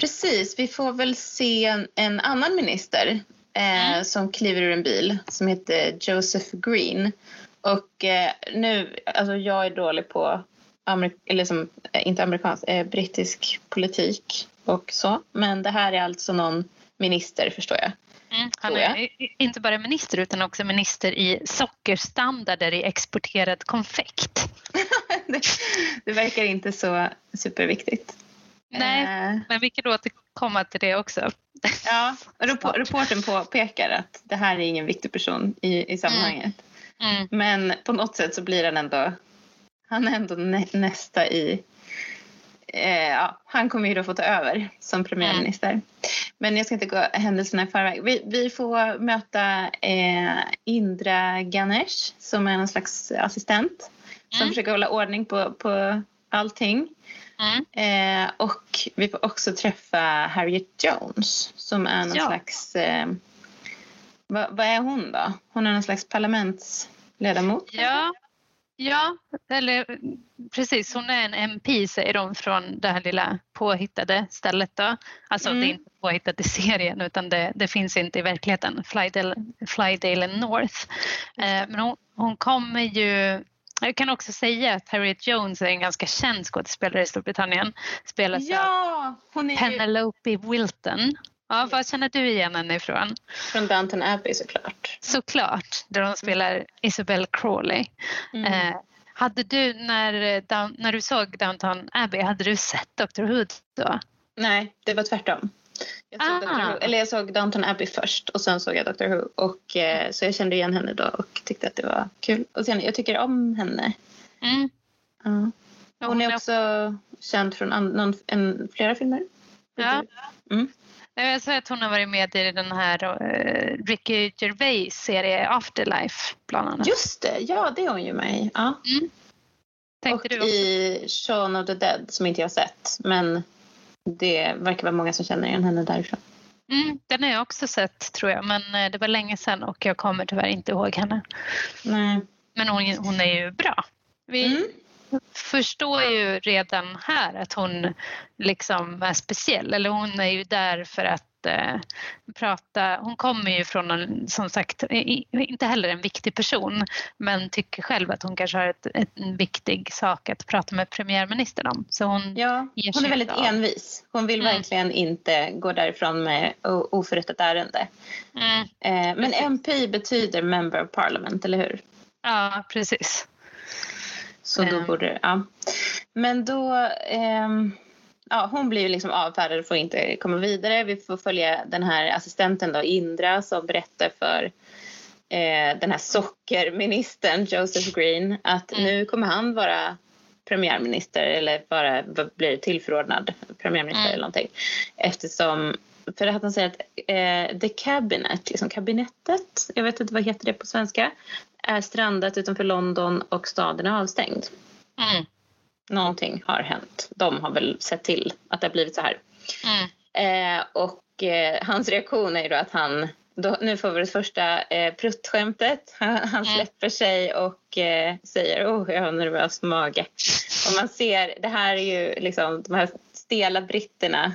Precis, vi får väl se en, en annan minister eh, Mm. som kliver ur en bil som heter Joseph Green. Och eh, nu, alltså jag är dålig på, amerik- eller som, eh, inte amerikansk, eh, brittisk politik och så. Men det här är alltså någon minister förstår jag. Mm. Han är inte bara minister utan också minister i sockerstandarder i exporterad konfekt. det, det verkar inte så superviktigt. Nej, Eh, men vi kan återkomma till det också. ja, reporten påpekar att det här är ingen viktig person i, i sammanhanget. Mm. Men på något sätt så blir han ändå, han är ändå nä, nästa i, eh, ja, han kommer ju då få ta över som premiärminister. Men jag ska inte gå händelserna i förväg. Vi, vi får möta eh, Indra Ganesh som är någon slags assistent som Mm. försöker hålla ordning på, på allting. Mm. Eh, och vi får också träffa Harriet Jones som är någon Ja. slags... Eh, vad, vad är hon då? Hon är någon slags parlamentsledamot? Ja, ja, eller precis. Hon är en MP säger de från det här lilla påhittade stället. Då. Alltså Mm. det är inte påhittat i serien utan det, det finns inte i verkligheten. Flydale, Flydale North. Eh, men hon, hon kommer ju jag kan också säga att Harriet Jones är en ganska känd skådespelare i Storbritannien. Spelas av Ja, hon är ju Penelope Wilton. Ja, vad känner du igen henne ifrån? från Downton Abbey såklart. Såklart, där hon spelar Isabel Crawley. Mm. Eh, hade du, när, eh, down, när du såg Downton Abbey, hade du sett Dr Who då? Nej, det var tvärtom. Jag såg, Ah. Who, eller jag såg Downton Abbey först och sen såg jag Doctor Who. Och, eh, så jag kände igen henne då och tyckte att det var kul. Och sen, jag tycker om henne. Mm. Ja. Ja, Hon är också känd från an, någon, en, flera filmer. Ja. Mm. Jag säger att hon har varit med i den här uh, Ricky Gervais serie Afterlife bland annat. Just det, ja det är hon ju med i. Ja. Tänkte och du också? i Shaun of the Dead som inte jag har sett. Men det verkar vara många som känner igen henne därifrån. Mm, den har jag också sett tror jag men eh, det var länge sedan och jag kommer tyvärr inte ihåg henne. Nej. Men hon, hon är ju bra. Vi Mm. Förstår ju redan här att hon liksom är speciell. Eller hon är ju där för att eh, prata. Hon kommer ju från en, som sagt, inte heller en viktig person men tycker själv att hon kanske har ett, ett, en viktig sak att prata med premiärministern om. Så hon, Ja, hon är väldigt av. envis. Hon vill Mm. verkligen inte gå därifrån med oförrättat ärende. mm, Eh, men. MP betyder Member of Parliament, eller hur? ja precis. Så då borde ja. Men då, ehm, ja hon blir liksom avfärdad och får inte komma vidare. Vi får följa den här assistenten då, Indra, som berättar för eh, den här sockerministern Joseph Green att Mm. nu kommer han vara premiärminister eller bara blir tillförordnad premiärminister Mm. eller någonting. Eftersom, för att han säger att eh, the cabinet, liksom kabinettet, jag vet inte vad heter det på svenska, är strandat utanför London och staden är avstängd. Mm, Någonting har hänt. De har väl sett till att det har blivit så här. mm, Eh, och eh, hans reaktion är ju då att han då, nu får vi det första eh, pruttskämtet. Han, han Mm. släpper sig och eh, säger oh, jag har nervös mage. Och man ser, det här är ju liksom de här stela britterna.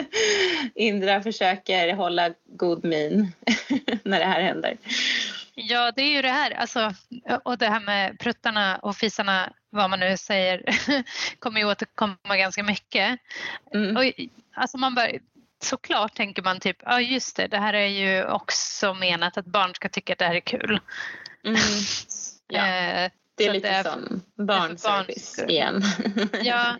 Indra försöker hålla god min när det här händer. Ja, det är ju det här. Alltså, och det här med pruttarna och fisarna, vad man nu säger, kommer ju återkomma ganska mycket. Mm. Och, alltså man bara, såklart tänker man typ, ja just det, det här är ju också menat att barn ska tycka att det här är kul. Mm. Ja, Eh, det är lite det är för- som barnservice barns- igen. Ja,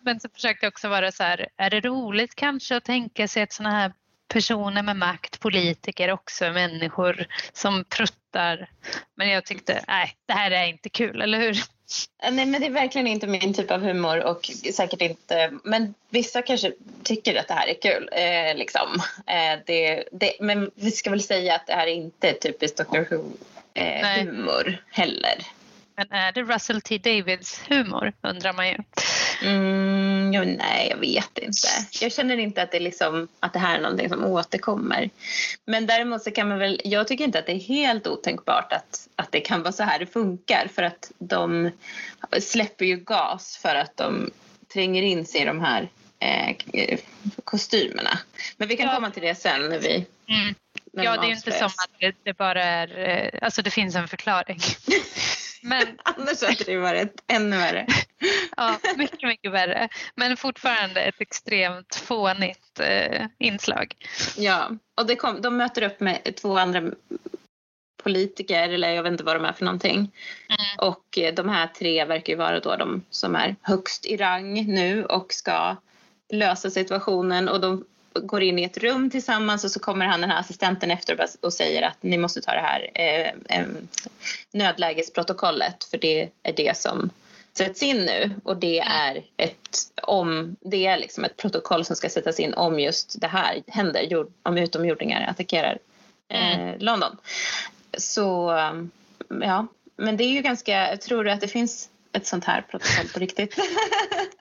men så försökte jag också vara så här, är det roligt kanske att tänka sig att sådana här personer med makt, politiker också människor som pruttar. Men jag tyckte, nej, det här är inte kul, eller hur? Ja, Nej men det är verkligen inte min typ av humor och säkert inte, men vissa kanske tycker att det här är kul. Eh, liksom. eh, det, det, men vi ska väl säga att det här är inte typiskt Doctor Who eh, heller. Men är det Russell T Davids humor, undrar man ju. Mm, nej, jag vet inte. Jag känner inte att det, liksom, att det här är någonting som återkommer. Men däremot så kan man väl, jag tycker inte att det är helt otänkbart att, att det kan vara så här det funkar. För att de släpper ju gas för att de tränger in sig i de här eh, kostymerna. Men vi kan Ja. komma till det sen när vi Mm. när Ja, de det är ju inte som att det, det bara är, eh, alltså det finns en förklaring. Men Annars hade det varit ännu värre. Ja, mycket, mycket värre. Men fortfarande ett extremt fånigt eh, inslag. Ja, och kom, de möter upp med två andra politiker eller jag vet inte vad de är för någonting. Mm. Och eh, de här tre verkar ju vara då de som är högst i rang nu och ska lösa situationen och de går in i ett rum tillsammans och så kommer han den här assistenten efter och säger att ni måste ta det här eh, eh, nödlägesprotokollet för det är det som sätts in nu och det är ett om det är liksom ett protokoll som ska sättas in om just det här händer jord, om utomjordingar attackerar eh, London. Så um, ja, men det är ju ganska, tror du att det finns ett sånt här protokoll på riktigt?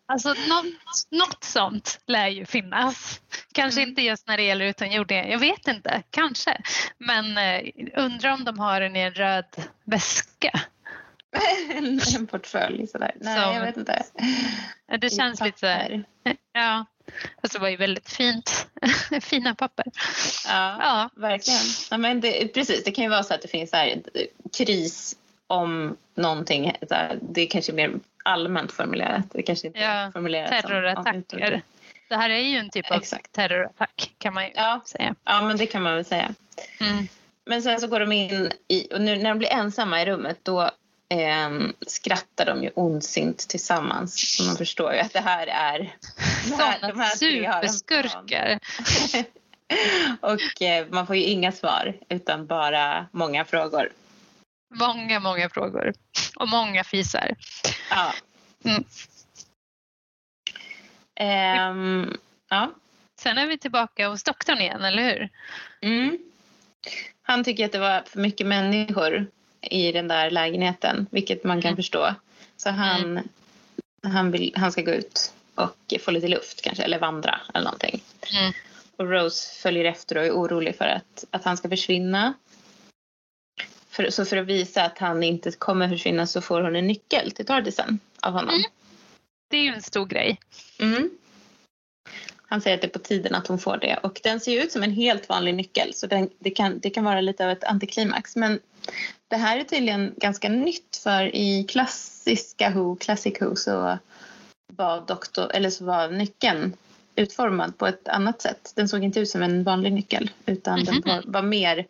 Alltså något, något sånt lär ju finnas. Kanske Mm. inte just när det gäller utomjordingar, jag vet inte, kanske. Men eh, undrar om de har den i en röd väska. En, en portfölj sådär. Nej, Som- jag vet inte. Det känns lite så här, papper. ja. Alltså det var ju väldigt fint, fina papper. Ja, Ja, verkligen. Ja, men det, precis, det kan ju vara så att det finns så här, kris om någonting. Här, det är kanske mer allmänt formulerat. Det kanske inte Ja, formulerat som- terrorattacker. utomjordingar. Det här är ju en typ av Exakt. terrorattack kan man ju Ja. säga. Ja, men det kan man väl säga. Mm. Men sen så går de in i, och nu när de blir ensamma i rummet då ehm, skrattar de ju ondsint tillsammans. Så man förstår ju att det här är... det här- de här superskurkar. och eh, man får ju inga svar utan bara många frågor. Många, många frågor. Och många fisar. Ja. Mm. Ehm, ja. Sen är vi tillbaka hos doktorn igen, eller hur? Mm. Han tycker att det var för mycket människor i den där lägenheten, vilket man kan Mm. förstå. Så han, han, vill, han ska gå ut och få lite luft kanske, eller vandra eller någonting. Mm. Och Rose följer efter och är orolig för att, att han ska försvinna. För, så för att visa att han inte kommer försvinna så får hon en nyckel till Tardisen av honom. Mm. Det är ju en stor grej. Mm. Han säger att det är på tiden att hon får det. Och den ser ju ut som en helt vanlig nyckel så den, det, kan, det kan vara lite av ett antiklimax. Men det här är tydligen ganska nytt för i klassiska Who, Classic Who så var, doktor, eller så var nyckeln utformad på ett annat sätt. Den såg inte ut som en vanlig nyckel utan den Mhm. var, var mer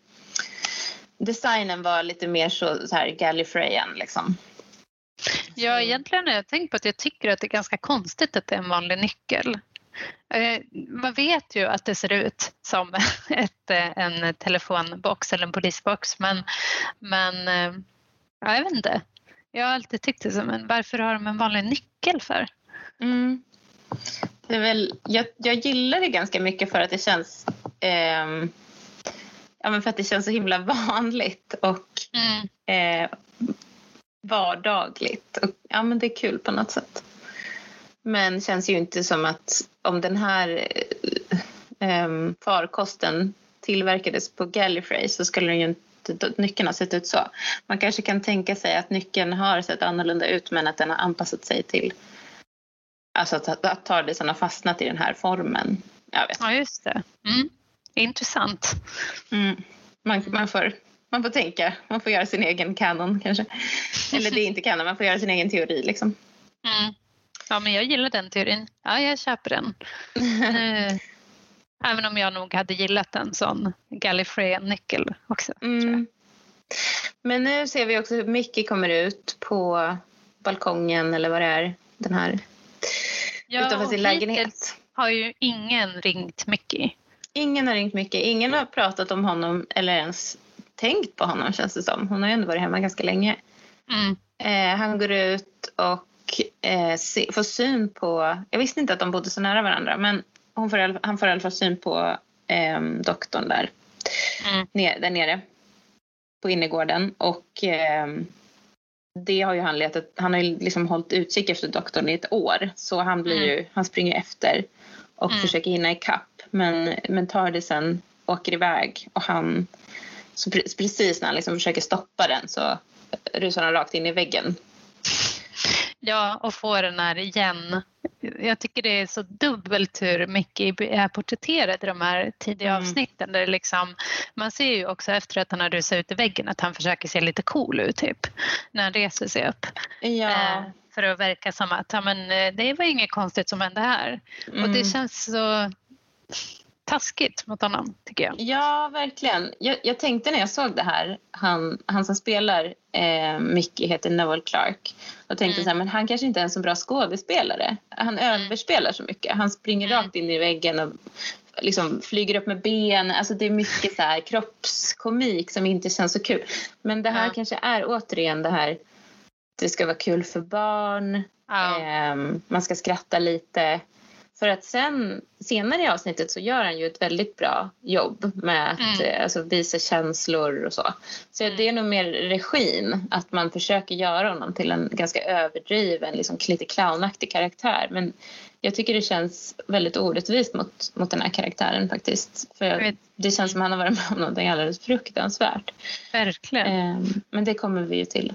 Designen var lite mer så, så här Gallifreyan liksom. Ja, egentligen har jag tänkt på att jag tycker att det är ganska konstigt att det är en vanlig nyckel. Eh, Man vet ju att det ser ut som ett, eh, en telefonbox eller en polisbox men, men eh, ja, jag vet inte. Jag har alltid tyckt det som en, varför har de en vanlig nyckel för? Mm. Det är väl, jag, jag gillar det ganska mycket för att det känns ehm, ja, men för att det känns så himla vanligt och Mm. eh, vardagligt. Och, ja, men det är kul på något sätt. Men känns ju inte som att om den här ehm, farkosten tillverkades på Gallifrey så skulle den ju inte nyckeln ha sett ut så. Man kanske kan tänka sig att nyckeln har sett annorlunda ut men att den har anpassat sig till Alltså att, att TARDISen har fastnat i den här formen. Jag vet. Ja, just det. Mm. Intressant. Mm. Man, man, får, man får tänka, man får göra sin egen kanon kanske. Eller det är inte kanon, man får göra sin egen teori liksom. Mm. Ja, men jag gillar den teorin. Ja, jag köper den. Eh, Även om jag nog hade gillat en sån Gallifreyan-nyckel också. Mm. Men nu ser vi också hur Mickey kommer ut på balkongen eller vad det är. Den här ja, utanför sin lägenhet. har ju ingen ringt Mickey. Ingen har ringt Mickey. Ingen har pratat om honom eller ens tänkt på honom känns det som. Hon har ju ändå varit hemma ganska länge. Mm. Eh, han går ut och eh, se, får syn på... Jag visste inte att de bodde så nära varandra men hon får, han får i alla fall syn på eh, doktorn där, mm. ner, där nere på innergården. Och eh, det har ju han letat, han har ju liksom hållit utkik efter doktorn i ett år så han blir mm. ju, han springer efter och mm. försöker hinna ikapp men, men tar det sen åker iväg och han så precis när han liksom försöker stoppa den så rusar han rakt in i väggen. Ja, och får den här igen jag tycker det är så dubbelt hur Mickey är porträtterad i de här tidiga mm. avsnitten. Där liksom, man ser ju också efter att han har rusat ut i väggen att han försöker se lite cool ut typ när han reser sig upp. Ja. Eh, för att verka som att ja, men, eh, det var inget konstigt som hände här. Mm. Och det mm. känns så taskigt mot honom tycker jag. Ja, verkligen. Jag, jag tänkte när jag såg det här, han, han som spelar eh, Mickey heter Noel Clark. Och tänkte mm. så här, men han kanske inte är en så bra skådespelare. Han mm. överspelar så mycket. Han springer mm. rakt in i väggen och liksom flyger upp med ben. Alltså det är mycket så här kroppskomik som inte känns så kul. Men det här ja. kanske är återigen det här det ska vara kul för barn. Ja. Eh, man ska skratta lite. För att sen senare i avsnittet så gör han ju ett väldigt bra jobb med att mm. Eh, alltså, visa känslor och så. Så mm. det är nog mer regin, att man försöker göra honom till en ganska överdriven, liksom lite clownaktig karaktär. Men jag tycker det känns väldigt orättvist mot, mot den här karaktären faktiskt. För det känns som att han har varit med om något alldeles fruktansvärt. Verkligen. Eh, men det kommer vi ju till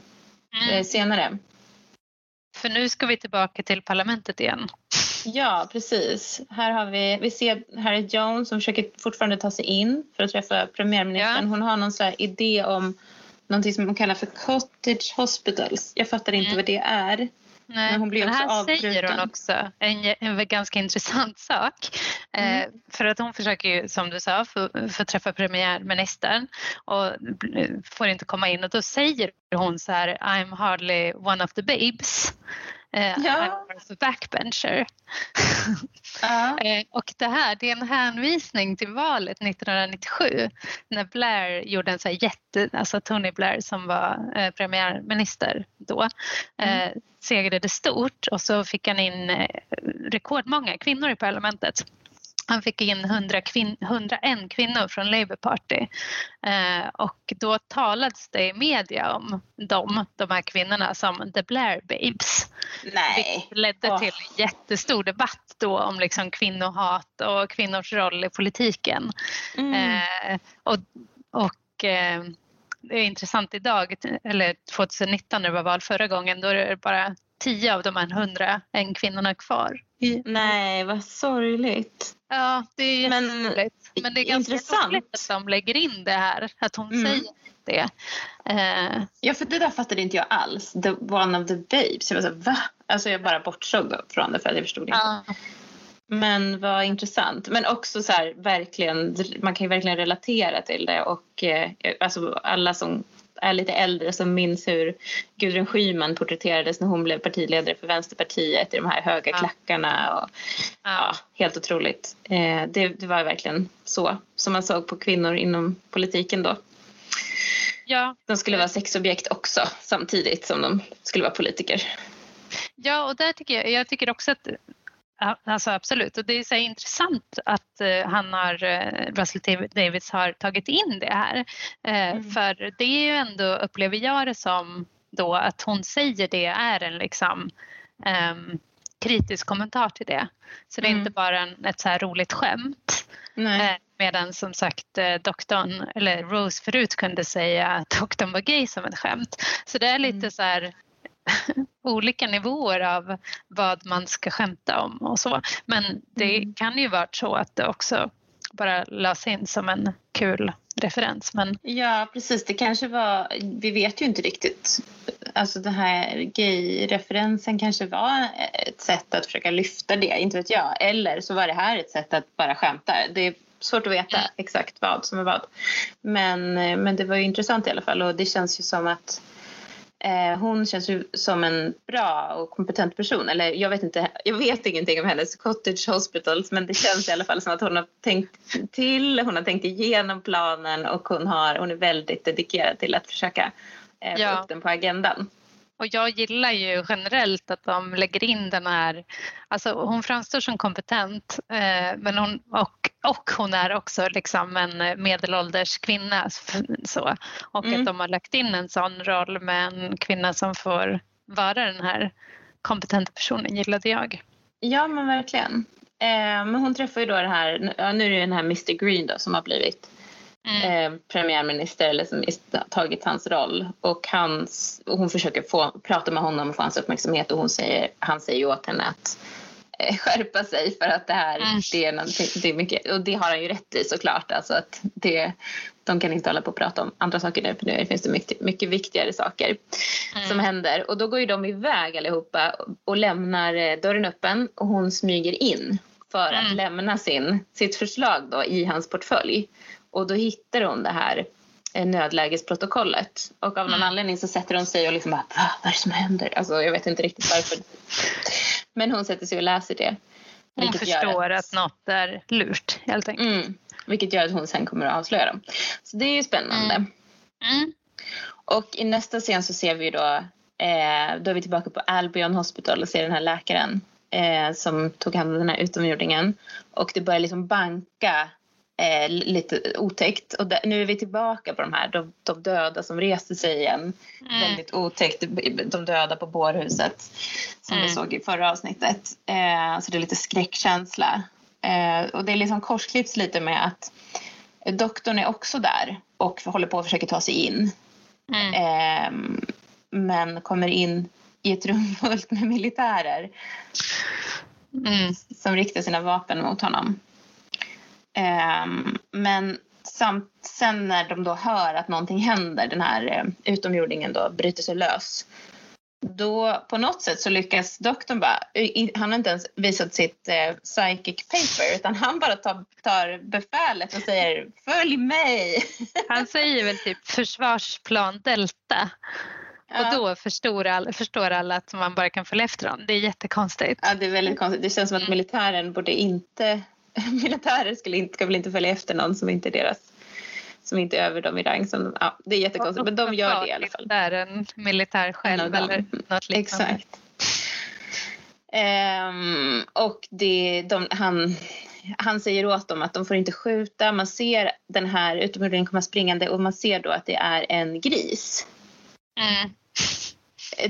mm. Eh, senare. För nu ska vi tillbaka till parlamentet igen. Ja, precis. Här har vi, vi ser Harry Jones som försöker fortfarande ta sig in för att träffa premiärministern. Ja. Hon har någon sån idé om någonting som hon kallar för cottage hospitals. Jag fattar inte mm. vad det är. Nej, men hon blir men här avbruten. säger hon också en, en ganska intressant sak. Mm. Eh, för att hon försöker ju, som du sa, få, få träffa premiärministern och får inte komma in och då säger hon så här I'm hardly one of the babes. Eh, ja. I'm backbencher. Ja. eh, och det här det är en hänvisning till valet 1997 när Blair gjorde en så jätte, alltså Tony Blair som var eh, premiärminister då, mm. Eh, segrade stort och så fick han in eh, rekordmånga kvinnor i parlamentet. Han fick in 100 kvin 101 kvinnor från Labour Party eh, och då talades det i media om dem, de här kvinnorna som the Blair Babes. Nej. Det ledde till jättestor debatt då om liksom kvinnohat och kvinnors roll i politiken. Mm. Eh, och, och eh, det är intressant idag, eller 2019 när det var val förra gången, då är det bara tio av de här hundra en kvinnorna kvar. Nej, vad sorgligt. Ja, det är. Men, Men det är ganska roligt att de lägger in det här, att hon mm. säger det. Uh, ja, för det där fattade inte jag alls. The one of the babes. Jag var så va? Alltså jag bara bortsåg från det för att jag förstod inte. Uh. Men vad intressant. Men också så här, verkligen, man kan ju verkligen relatera till det och eh, alltså alla som är lite äldre som minns hur Gudrun Schyman porträtterades när hon blev partiledare för Vänsterpartiet i de här höga klackarna. Och, ja. helt otroligt. Eh, det, det, var verkligen så som man såg på kvinnor inom politiken då. Ja. De skulle vara sexobjekt också samtidigt som de skulle vara politiker. Ja, och där tycker jag, jag tycker också att Alltså absolut, och det är så intressant att uh, han har, uh, Russell Davids har tagit in det här. Uh, mm. För det är ju ändå, upplever jag det som då, att hon säger det är en liksom um, kritisk kommentar till det. Så det är mm. inte bara en, ett så här roligt skämt. Medan som sagt eh, doktorn, eller Rose förut kunde säga att doktorn var gay som ett skämt. Så det är lite mm. så här olika nivåer av vad man ska skämta om och så. Men det mm. kan ju vara så att det också bara lades in som en kul referens. Men... Ja precis, det kanske var, vi vet ju inte riktigt. Alltså den här gay-referensen kanske var ett sätt att försöka lyfta det, inte vet jag. Eller så var det här ett sätt att bara skämta. Det är svårt att veta mm. exakt vad som är vad. Men, men det var ju intressant i alla fall och det känns ju som att hon känns ju som en bra och kompetent person. Eller jag vet inte, jag vet ingenting om hennes cottage hospitals men det känns i alla fall som att hon har tänkt till, hon har tänkt igenom planen och hon, har, hon är väldigt dedikerad till att försöka eh, få ja. upp den på agendan. Och jag gillar ju generellt att de lägger in den här, alltså hon framstår som kompetent eh, men hon, och, och hon är också liksom en medelålders kvinna. Så. Och mm. att de har lagt in en sån roll med en kvinna som får vara den här kompetenta personen gillade jag. Ja men verkligen. Eh, men hon träffar ju då det här, nu är det den här Mr Green då som har blivit Mm. Eh, premiärminister eller som tagit hans roll. Och, hans, och hon försöker få, prata med honom och få hans uppmärksamhet och hon säger, han säger åt henne att eh, skärpa sig för att det här mm. det är det är mycket, och det har han ju rätt i såklart. Alltså att det, de kan inte hålla på och prata om andra saker nu för nu finns det mycket, mycket viktigare saker mm. som händer. Och då går ju de iväg allihopa och lämnar eh, dörren öppen och hon smyger in för att mm. lämna sin, sitt förslag då i hans portfölj. Och då hittar hon det här eh, nödlägesprotokollet. Och av någon mm. anledning så sätter hon sig och liksom bara, vad är det som händer? Alltså jag vet inte riktigt varför. Men hon sätter sig och läser det. Hon förstår att... att något är lurt helt enkelt. Mm, vilket gör att hon sen kommer att avslöja dem. Så det är ju spännande. Mm. Mm. Och i nästa scen så ser vi då, eh, då är vi tillbaka på Albion Hospital och ser den här läkaren eh, som tog hand om den här utomjordingen. Och det börjar liksom banka eh, lite otäckt. Och där, nu är vi tillbaka på de här de, de döda som reste sig igen. Mm. Väldigt otäckt. De döda på bårhuset som mm. vi såg i förra avsnittet. Eh, så det är lite skräckkänsla. Eh, och det är liksom korsklipps lite med att doktorn är också där och håller på att försöka ta sig in. Mm. Eh, men kommer in i ett rum fullt med militärer mm. som riktar sina vapen mot honom. Um, men samt, sen när de då hör att någonting händer, den här eh, utomjordingen då bryter sig lös. Då på något sätt så lyckas doktorn bara, han har inte ens visat sitt eh, psychic paper utan han bara tar, tar befälet och säger följ mig. Han säger väl typ försvarsplan delta. Ja. Och då förstår alla, förstår alla att man bara kan följa efter dem. Det är jättekonstigt. Ja, det är väldigt konstigt. Det känns som att mm. militären borde inte militärer skulle inte, ska väl inte följa efter någon som inte är deras som inte är över dem i rang. Som, ja, det är jättekonstigt men de gör det i alla fall. Det är en militär själv eller något liknande. Exakt. Um, och det, de, han, han säger åt dem att de får inte skjuta. Man ser den här utomjordingen komma springande och man ser då att det är en gris. Mm.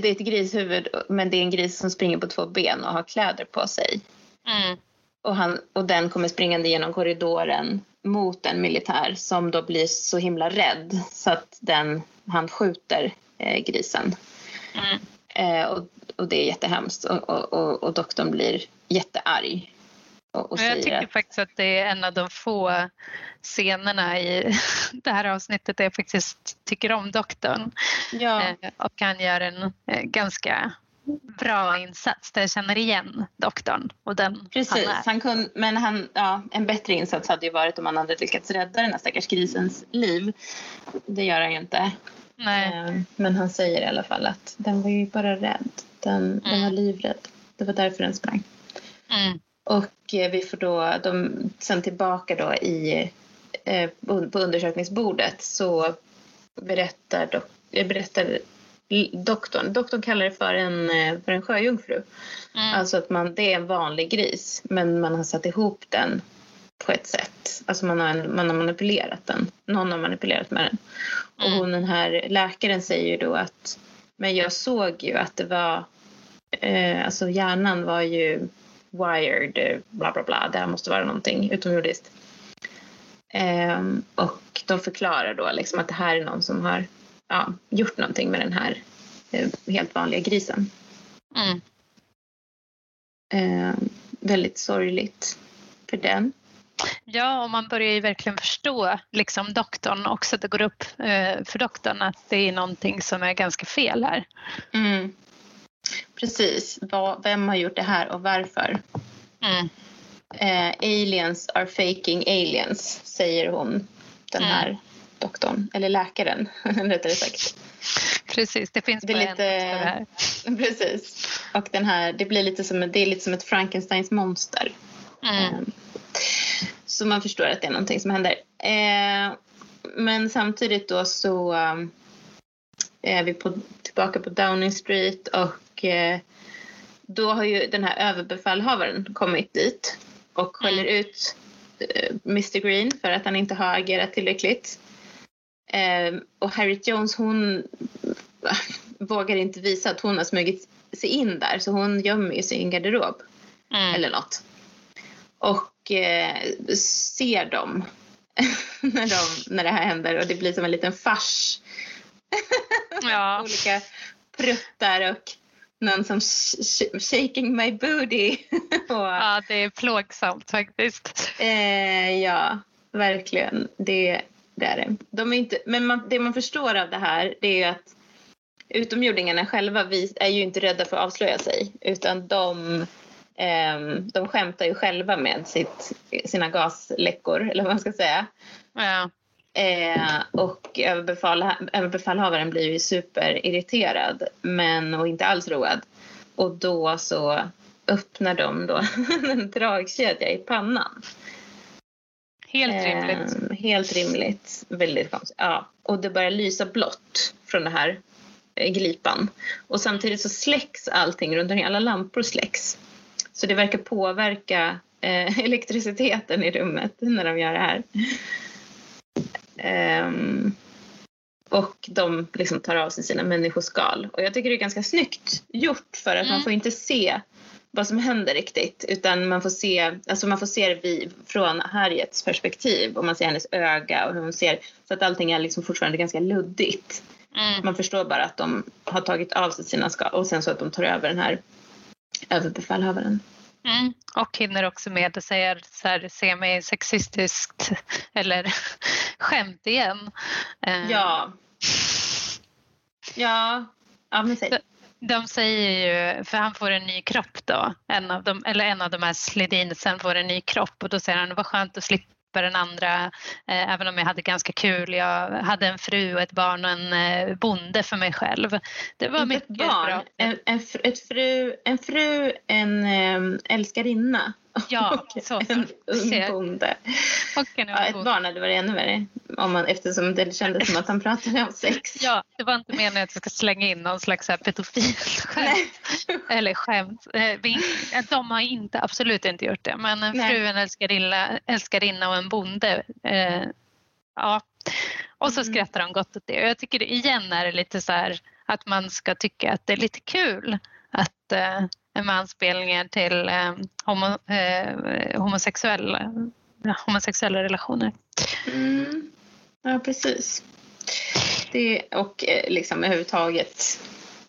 Det är ett grishuvud men det är en gris som springer på två ben och har kläder på sig. Mm. Och, han, och den kommer springande genom korridoren mot en militär som då blir så himla rädd så att den, han skjuter eh, grisen. Mm. Eh, och, och det är jättehemskt och, och, och, och doktorn blir jättearg. Och, och jag tycker att... faktiskt att det är en av de få scenerna i det här avsnittet där jag faktiskt tycker om doktorn. Ja. Eh, och han gör en eh, ganska bra insats där jag känner igen doktorn och den Precis, han, han kunde, men han, ja, en bättre insats hade ju varit om han hade lyckats rädda den här stackars grisens liv. Det gör han ju inte. Nej. Eh, men han säger i alla fall att den var ju bara rädd. Den, mm. den var livrädd. Det var därför den sprang. Mm. Och eh, vi får då, de, sen tillbaka då i, eh, på undersökningsbordet så berättar, dock, berättar doktorn. Doktorn kallar det för en, eh, för en sjöjungfru. Mm. Alltså att man, det är en vanlig gris men man har satt ihop den på ett sätt. Alltså man har, man har manipulerat den. Någon har manipulerat med den. Mm. Och hon, den här läkaren säger ju då att men jag såg ju att det var eh, alltså hjärnan var ju wired bla bla bla. Det här måste vara någonting utomjordiskt. Ehm, och de förklarar då liksom att det här är någon som har ja, gjort någonting med den här eh, helt vanliga grisen. Mm. Ehm, väldigt sorgligt för den. Ja, och man börjar ju verkligen förstå liksom doktorn också. Det går upp eh, för doktorn att det är någonting som är ganska fel här. Mm. Precis. Vad- Vem har gjort det här och varför? Mm. Eh, aliens are faking aliens, säger hon, den Mm. här doktorn, eller läkaren rättare sagt. Precis, det finns Det bara lite- en för det här. Precis. Och den här, det blir lite som, det är lite som ett Frankensteins monster. Mm. Eh, Så man förstår att det är någonting som händer. Eh, men samtidigt då så eh, är vi på, tillbaka på Downing Street och eh, då har ju den här överbefälhavaren kommit dit och skäller ut eh, Mr Green för att han inte har agerat tillräckligt. Eh, och Harriet Jones hon vågar inte visa att hon har smugit sig in där så hon gömmer sig i en garderob Mm. eller något. Och eh, ser dem när, de, när det här händer och det blir som en liten fars. Ja. Olika pruttar och någon som sh- sh- shaking my booty. och, ja, det är plågsamt faktiskt. eh, ja, verkligen. Det, det är det. De är inte, men man, det man förstår av det här det är att utomjordingarna själva vis, är ju inte rädda för att avslöja sig utan de, ehm, de skämtar ju själva med sitt, sina gasläckor eller vad man ska säga. Ja. Eh, och överbefäl, överbefälhavaren blir ju superirriterad men och inte alls road. Och då så öppnar de då en dragkedja i pannan. Helt rimligt. Eh, helt rimligt. Väldigt konstigt. Ja. Och det börjar lysa blått från det här eh, glipan. Och samtidigt så släcks allting runt omkring. Alla lampor släcks. Så det verkar påverka eh, elektriciteten i rummet när de gör det här. Ehm, och de liksom tar av sig sina människoskal. Och jag tycker det är ganska snyggt gjort för att man Mm. får inte se vad som händer riktigt utan man får se, alltså man får se det vid, från Harriets perspektiv och man ser hennes öga och hur hon ser så att allting är liksom fortfarande ganska luddigt. Mm. Man förstår bara att de har tagit av sig sina skal och sen så att de tar över den här överbefälhavaren. Mm. Och hinner också med att säga så här semi-sexistiskt eller skämt igen. Eh, Ja. Ja, ja men säg. De säger ju, för han får en ny kropp då, en av dem, eller en av de här slidinsen får en ny kropp och då säger han det var skönt att slippa den andra, eh, även om jag hade ganska kul. Jag hade en fru och ett barn och en eh, bonde för mig själv. Det var Inte ett mycket barn, bra. en, en, fru, en fru, en um, älskarinna Ja, och så. en ung bonde. Och en Ja, ett barn hade varit ännu värre om man, eftersom det kändes som att han pratade om sex. Ja, det var inte meningen att jag ska slänga in någon slags pedofilskämt. Eller skämt. Eh, De har inte, absolut inte gjort det. Men en fru, en älskarinna, älskarinna och en bonde. Eh, ja. Och så Mm. skrattar de gott åt det. Och jag tycker igen är det lite så här att man ska tycka att det är lite kul att eh, med anspelningar till eh, homo, eh, homosexuella, homosexuella relationer. Mm. Ja, precis. Det, och eh, liksom överhuvudtaget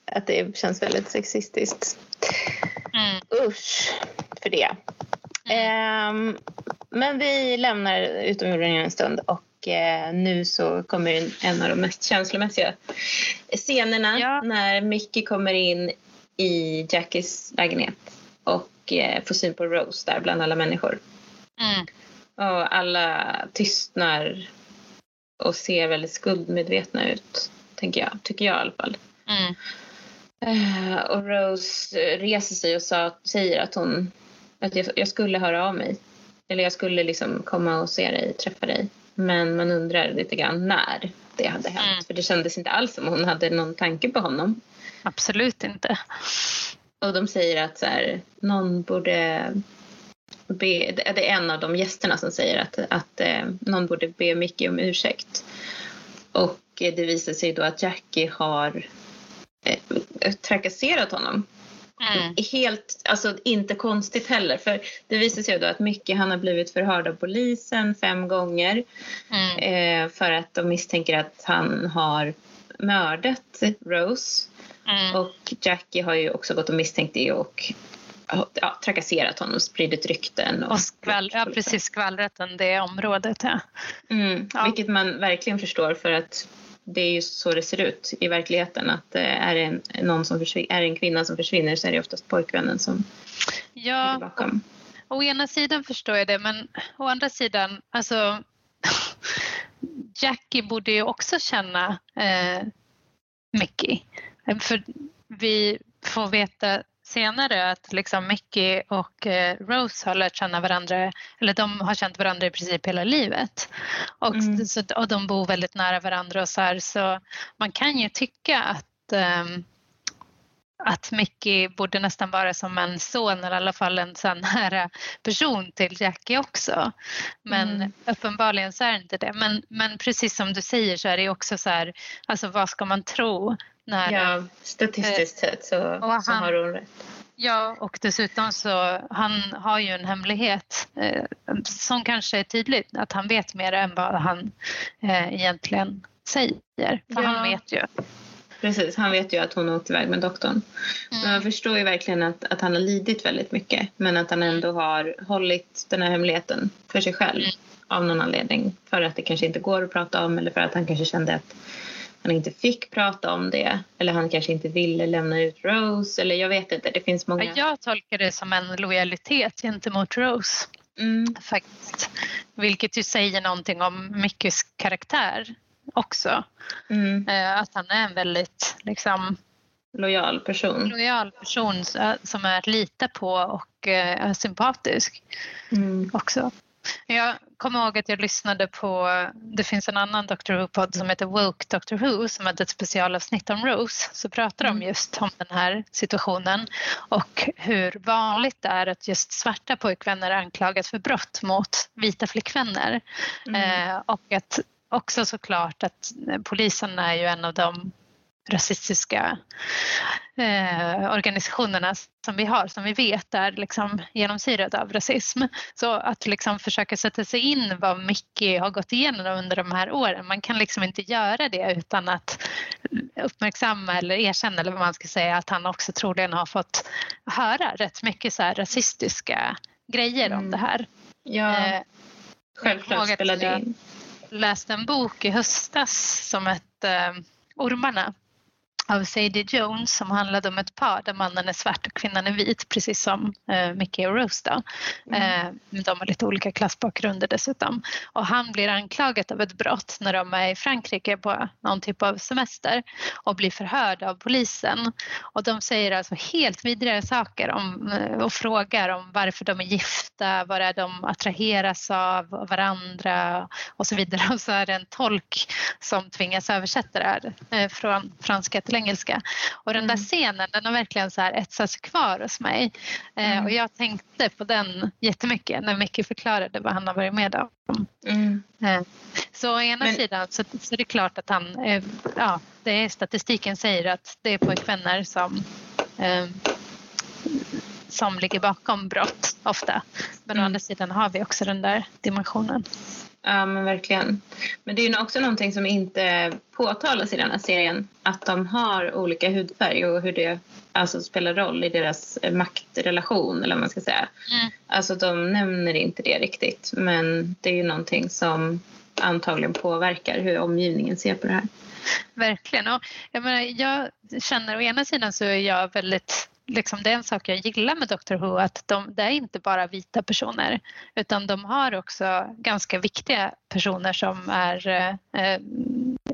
att det känns väldigt sexistiskt. Mm. Usch för det. Ehm, men vi lämnar utomjordingarna en stund och eh, nu så kommer en av de mest känslomässiga scenerna Ja. när Mickey kommer in i Jackies lägenhet och eh, får syn på Rose där bland alla människor. Mm. Och alla tystnar och ser väldigt skuldmedvetna ut, tänker jag. Tycker jag i alla fall. Mm. Eh, och Rose reser sig och sa, säger att hon att jag, jag skulle höra av mig. Eller jag skulle liksom komma och se dig, träffa dig. Men man undrar lite grann när det hade hänt. Mm. För det kändes inte alls som hon hade någon tanke på honom. Absolut inte. Och de säger att så här, någon borde be, det är en av de gästerna som säger att, att eh, någon borde be Mickey om ursäkt. Och det visar sig då att Jackie har eh, trakasserat honom Mm. Helt, alltså inte konstigt heller för det visar sig då att Mickey han har blivit förhörd av polisen fem gånger mm. eh, för att de misstänker att han har mördat Rose. Mm. Och Jackie har ju också gått och misstänkt det och ja, trakasserat honom, spridit rykten. Och, och skvall, ja, precis skvallrat om det området. Ja. Mm, ja. Vilket man verkligen förstår för att det är ju så det ser ut i verkligheten. Att eh, är det en, någon som är en kvinna som försvinner så är det oftast pojkvännen som ja, ligger bakom. Å, å ena sidan förstår jag det men å andra sidan, alltså Jackie borde ju också känna eh, Mickey. För vi får veta senare att liksom Mickey och eh, Rose har lärt känna varandra, eller de har känt varandra i princip hela livet. Och, mm. så, och de bor väldigt nära varandra och så här, så man kan ju tycka att um, att Mickey borde nästan vara som en son eller i alla fall en så nära person till Jackie också. Men mm. uppenbarligen så är det inte det. Men, men precis som du säger så är det också så här, alltså vad ska man tro? När, ja, statistiskt eh, sett så, han, så har hon rätt. Ja, och dessutom så han har ju en hemlighet eh, som kanske är tydlig, att han vet mer än vad han eh, egentligen säger. För ja. han vet ju. Precis, han vet ju att hon har åkt iväg med doktorn. Mm. Men man förstår ju verkligen att, att han har lidit väldigt mycket men att han ändå har hållit den här hemligheten för sig själv mm. av någon anledning. För att det kanske inte går att prata om eller för att han kanske kände att han inte fick prata om det eller han kanske inte ville lämna ut Rose eller jag vet inte. Det finns många. Jag tolkar det som en lojalitet gentemot Rose. Mm. Faktiskt. Vilket ju säger någonting om Mickys karaktär också. Mm. Eh, att han är en väldigt liksom, lojal person. Lojal person som är att lita på och eh, är sympatisk mm. också. Jag kommer ihåg att jag lyssnade på, det finns en annan Doctor Who-podd som heter Woke Doctor Who som hade ett specialavsnitt om Rose. Så pratar de mm. just om den här situationen och hur vanligt det är att just svarta pojkvänner anklagas för brott mot vita flickvänner. Mm. Eh, och att också såklart att polisen är ju en av de rasistiska eh, organisationerna som vi har, som vi vet är liksom genomsyrade av rasism. Så att liksom försöka sätta sig in vad Mickey har gått igenom under de här åren, man kan liksom inte göra det utan att uppmärksamma eller erkänna, eller vad man ska säga, att han också troligen har fått höra rätt mycket så rasistiska grejer mm. om det här. Ja, eh, självklart spelar det in. Jag läste en bok i höstas som hette eh, Ormarna av Sadie Jones som handlade om ett par där mannen är svart och kvinnan är vit precis som eh, Mickey och Rose. Då. Mm. Eh, de har lite olika klassbakgrunder dessutom. Och han blir anklagad av ett brott när de är i Frankrike på någon typ av semester och blir förhörd av polisen. Och de säger alltså helt vidriga saker om, eh, och frågar om varför de är gifta, vad är de attraheras av varandra och så vidare. Och så är det en tolk som tvingas översätta det här eh, från franska till engelska. Och den där mm. scenen den har verkligen så här etsat sig kvar hos mig. Eh, mm. och jag tänkte på den jättemycket när Micke förklarade vad han har varit med om. Mm. Eh, så å ena Men... sidan så, så är det klart att han, eh, ja, det är, statistiken säger att det är pojkvänner som eh, som ligger bakom brott ofta. Men mm. å andra sidan har vi också den där dimensionen. Ja men verkligen. Men det är ju också någonting som inte påtalas i den här serien. Att de har olika hudfärg och hur det alltså, spelar roll i deras maktrelation eller vad man ska säga. Mm. Alltså de nämner inte det riktigt. Men det är ju någonting som antagligen påverkar hur omgivningen ser på det här. Verkligen. Och jag, menar, jag känner å ena sidan så är jag väldigt liksom, det är en sak jag gillar med Doctor Who att de, det är inte bara vita personer utan de har också ganska viktiga personer som är eh,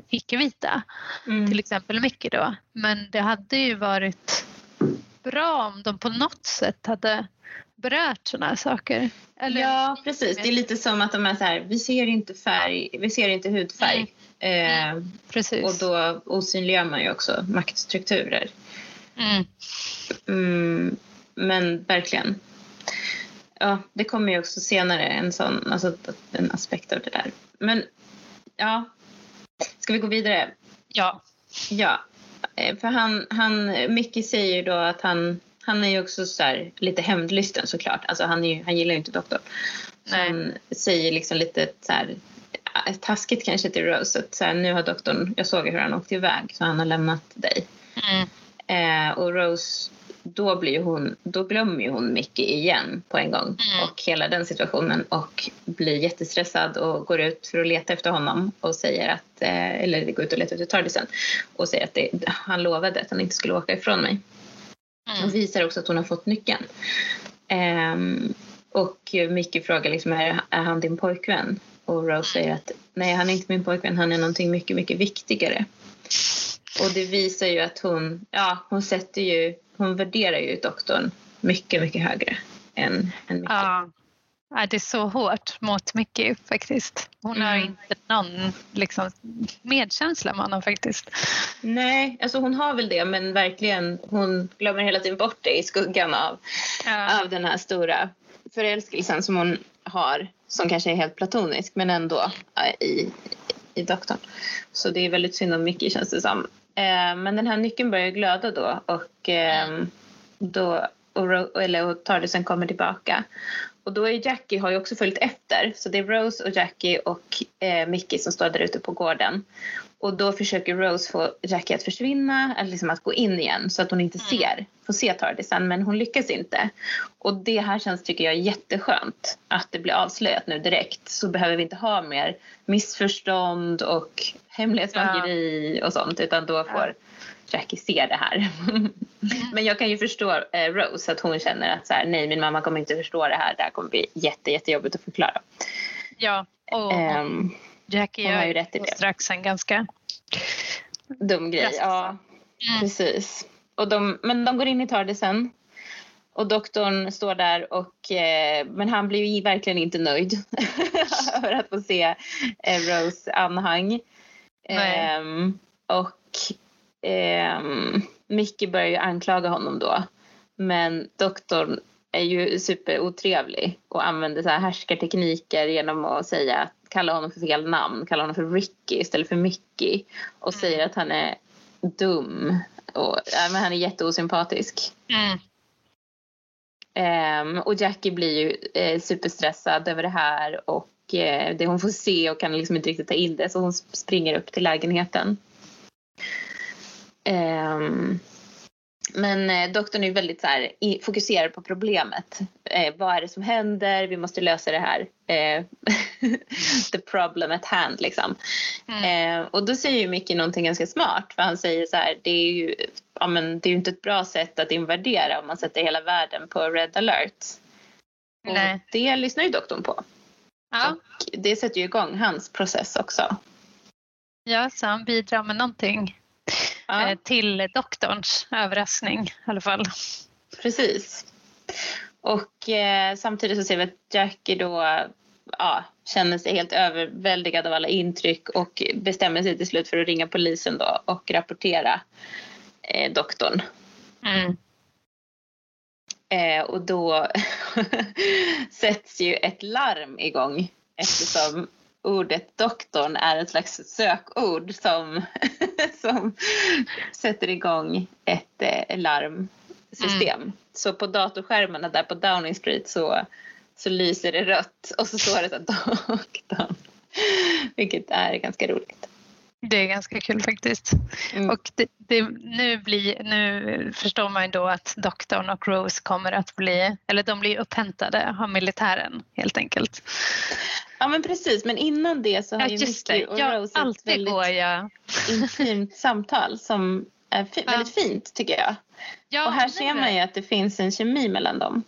icke-vita. Mm. Till exempel Mickey då. Men det hade ju varit bra om de på något sätt hade berört sådana här saker. Eller? Ja precis, det är lite som att de är så här, vi ser inte färg, vi ser inte hudfärg. Mm. Eh, precis. Och då osynliggör man ju också maktstrukturer. Mm. Mm, men verkligen. Ja, det kommer ju också senare en sån, alltså en aspekt av det där. Men ja, ska vi gå vidare? Ja. Ja, eh, för han, han Mickey säger då att han, Han är ju också så här, lite hämndlysten såklart. Alltså han, är ju, han gillar ju inte doktorn. Nej. han säger liksom lite så här, äh, taskigt kanske till Rose att så här, nu har doktorn, jag såg hur han åkte iväg så han har lämnat dig. Mm. Eh, och Rose, då, blir hon, då glömmer ju hon Mickey igen på en gång. Mm. Och hela den situationen och blir jättestressad och går ut för att leta efter honom och säger att, eh, eller går ut och letar efter Tardisen och säger att det, han lovade att han inte skulle åka ifrån mig. Mm. Och visar också att hon har fått nyckeln. Ehm, och Mickey frågar liksom, är, är han din pojkvän? Och Rose säger att nej, han är inte min pojkvän, han är någonting mycket, mycket viktigare. Och det visar ju att hon, ja, hon sätter ju, hon värderar ju doktorn mycket, mycket högre än, än Mickey. Ja. Ja, det är så hårt mot Mickey faktiskt. Hon har Mm. inte någon liksom, medkänsla med honom faktiskt. Nej, alltså hon har väl det, men verkligen, hon glömmer hela tiden bort det i skuggan av Ja. av den här stora förälskelsen som hon har som kanske är helt platonisk men ändå i, i doktorn. Så det är väldigt synd om Mickey känns det som. Eh, men den här nyckeln börjar glöda då och eh, då och, Ro- eller, och Tardisen kommer tillbaka. Och då är Jackie har ju också följt efter så det är Rose och Jackie och eh, Mickey som står där ute på gården. Och då försöker Rose få Jackie att försvinna, eller liksom att gå in igen så att hon inte Mm. ser, får se Tardisen men hon lyckas inte. Och det här känns tycker jag jätteskönt att det blir avslöjat nu direkt så behöver vi inte ha mer missförstånd och hemlighetsmakeri och sånt utan då får Jackie se det här. men jag kan ju förstå eh, Rose att hon känner att så här, nej min mamma kommer inte förstå det här, det här kommer bli jätte, jättejobbigt att förklara. ja. Och Ehm, Jackie hon har gör ju rätt i det. strax en ganska... dum grej, Drastiskt. ja. Mm. Precis. Och de, men de går in i Tardisen. Och doktorn står där och eh, men han blir ju verkligen inte nöjd över att få se eh, Rose anhang. Ehm, och ehm, Mickey börjar ju anklaga honom då. Men doktorn är ju superotrevlig och använder så här härskartekniker genom att säga kalla honom för fel namn, kalla honom för Ricky istället för Mickey och Mm. säger att han är dum och ja, men han är jätteosympatisk. Mm. Ehm, och Jackie blir ju eh, superstressad över det här och eh, det hon får se och kan liksom inte riktigt ta in det så hon springer upp till lägenheten. Ehm, men eh, doktorn är väldigt så här, fokuserad på problemet. Eh, vad är det som händer? Vi måste lösa det här. Eh, the problem at hand liksom. Mm. Eh, och då säger ju Mickey någonting ganska smart för han säger så här, det är ju, ja, men, det är ju inte ett bra sätt att invadera om man sätter hela världen på red alert. Och Nej. det lyssnar ju doktorn på. Ja. Och det sätter ju igång hans process också. ja, så han bidrar med någonting Ja, eh, till doktorns överraskning i alla fall. precis. Och eh, samtidigt så ser vi att Jackie då ja, känner sig helt överväldigad av alla intryck och bestämmer sig till slut för att ringa polisen då och rapportera eh, doktorn. Mm. Eh, och då sätts ju ett larm igång eftersom ordet doktorn är ett slags sökord som, som sätter igång ett eh, larmsystem. Så på datorskärmarna där på Downing Street så, så lyser det rött och så står det så här, doktorn. Vilket är ganska roligt. Det är ganska kul faktiskt. Mm. Och det, det, nu, blir, nu förstår man ju då att doktorn och Rose kommer att bli, eller de blir upphämtade av militären helt enkelt. Ja men precis, men innan det så har Ja ju Mickey och ja, Rose ett väldigt går jag. intimt samtal som är fi- Ja. väldigt fint tycker jag. Ja, och här ser man ju att det finns en kemi mellan dem.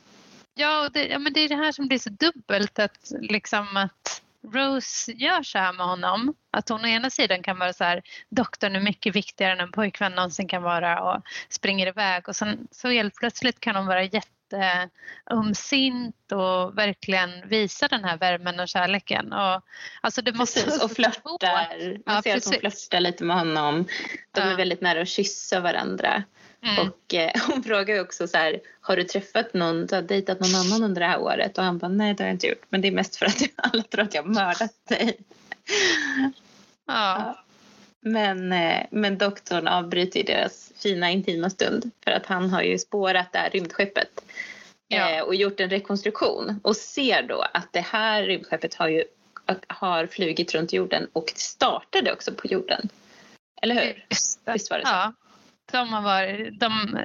Ja, och det, ja, men det är det här som blir så dubbelt att liksom att Rose gör så här med honom. Att hon å ena sidan kan vara så här, doktorn är mycket viktigare än en pojkvän någonsin kan vara och springer iväg och sen så helt plötsligt kan hon vara jätteömsint och verkligen visa den här värmen och kärleken. Och, alltså det måste Precis, och flörtar. Man Ja, ser att hon precis. flörtar lite med honom. De är Ja. väldigt nära att kyssa varandra. Mm. Och eh, hon frågar ju också så här, har du träffat någon, du har dejtat någon annan under det här året? Och han bara, nej det har jag inte gjort. Men det är mest för att alla tror att jag har mördat dig. Ja. Men, eh, men doktorn avbryter deras fina intima stund för att han har ju spårat det här rymdskeppet Ja. eh, och gjort en rekonstruktion och ser då att det här rymdskeppet har ju har flugit runt jorden och startade också på jorden. Eller hur? Visst var det så? Ja. De, har varit, de,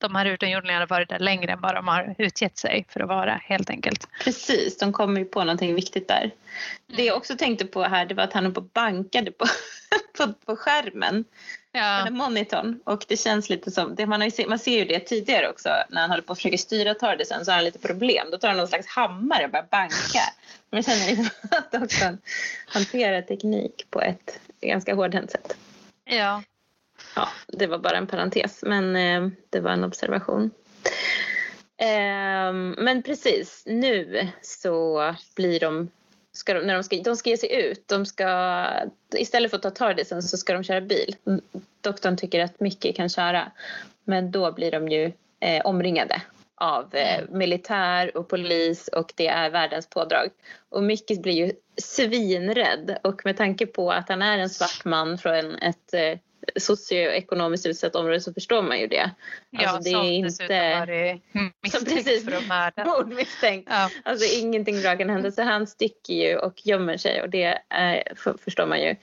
de här utomjordingarna har varit där längre än vad de har utgett sig för att vara helt enkelt. Precis, de kommer ju på någonting viktigt där. Det jag också tänkte på här det var att han höll på bankade på, på, på skärmen, Ja, eller monitorn. Och det känns lite som, det man, har ju man ser ju det tidigare också när han håller på och försöker styra Tardisen så har han lite problem. Då tar han någon slags hammare och börjar banka. Men jag känner liksom att doktorn hanterar teknik på ett ganska hårdhänt sätt. ja. Ja, det var bara en parentes, men eh, det var en observation. Eh, men precis, nu så blir de, ska de, när de ska, de ska ge sig ut, de ska, istället för att ta Tardisen så ska de köra bil. Mm, doktorn tycker att Mickey kan köra, men då blir de ju eh, omringade av eh, militär och polis och det är världens pådrag. Och Mickey blir ju svinrädd och med tanke på att han är en svart man från ett eh, socioekonomiskt utsatt område så förstår man ju det. ja Alltså, det är inte- varit misstänkt precis. för att mörda. Mordmisstänkt. Ja. Alltså ingenting bra kan hända så han sticker ju och gömmer sig och det är, för, förstår man ju.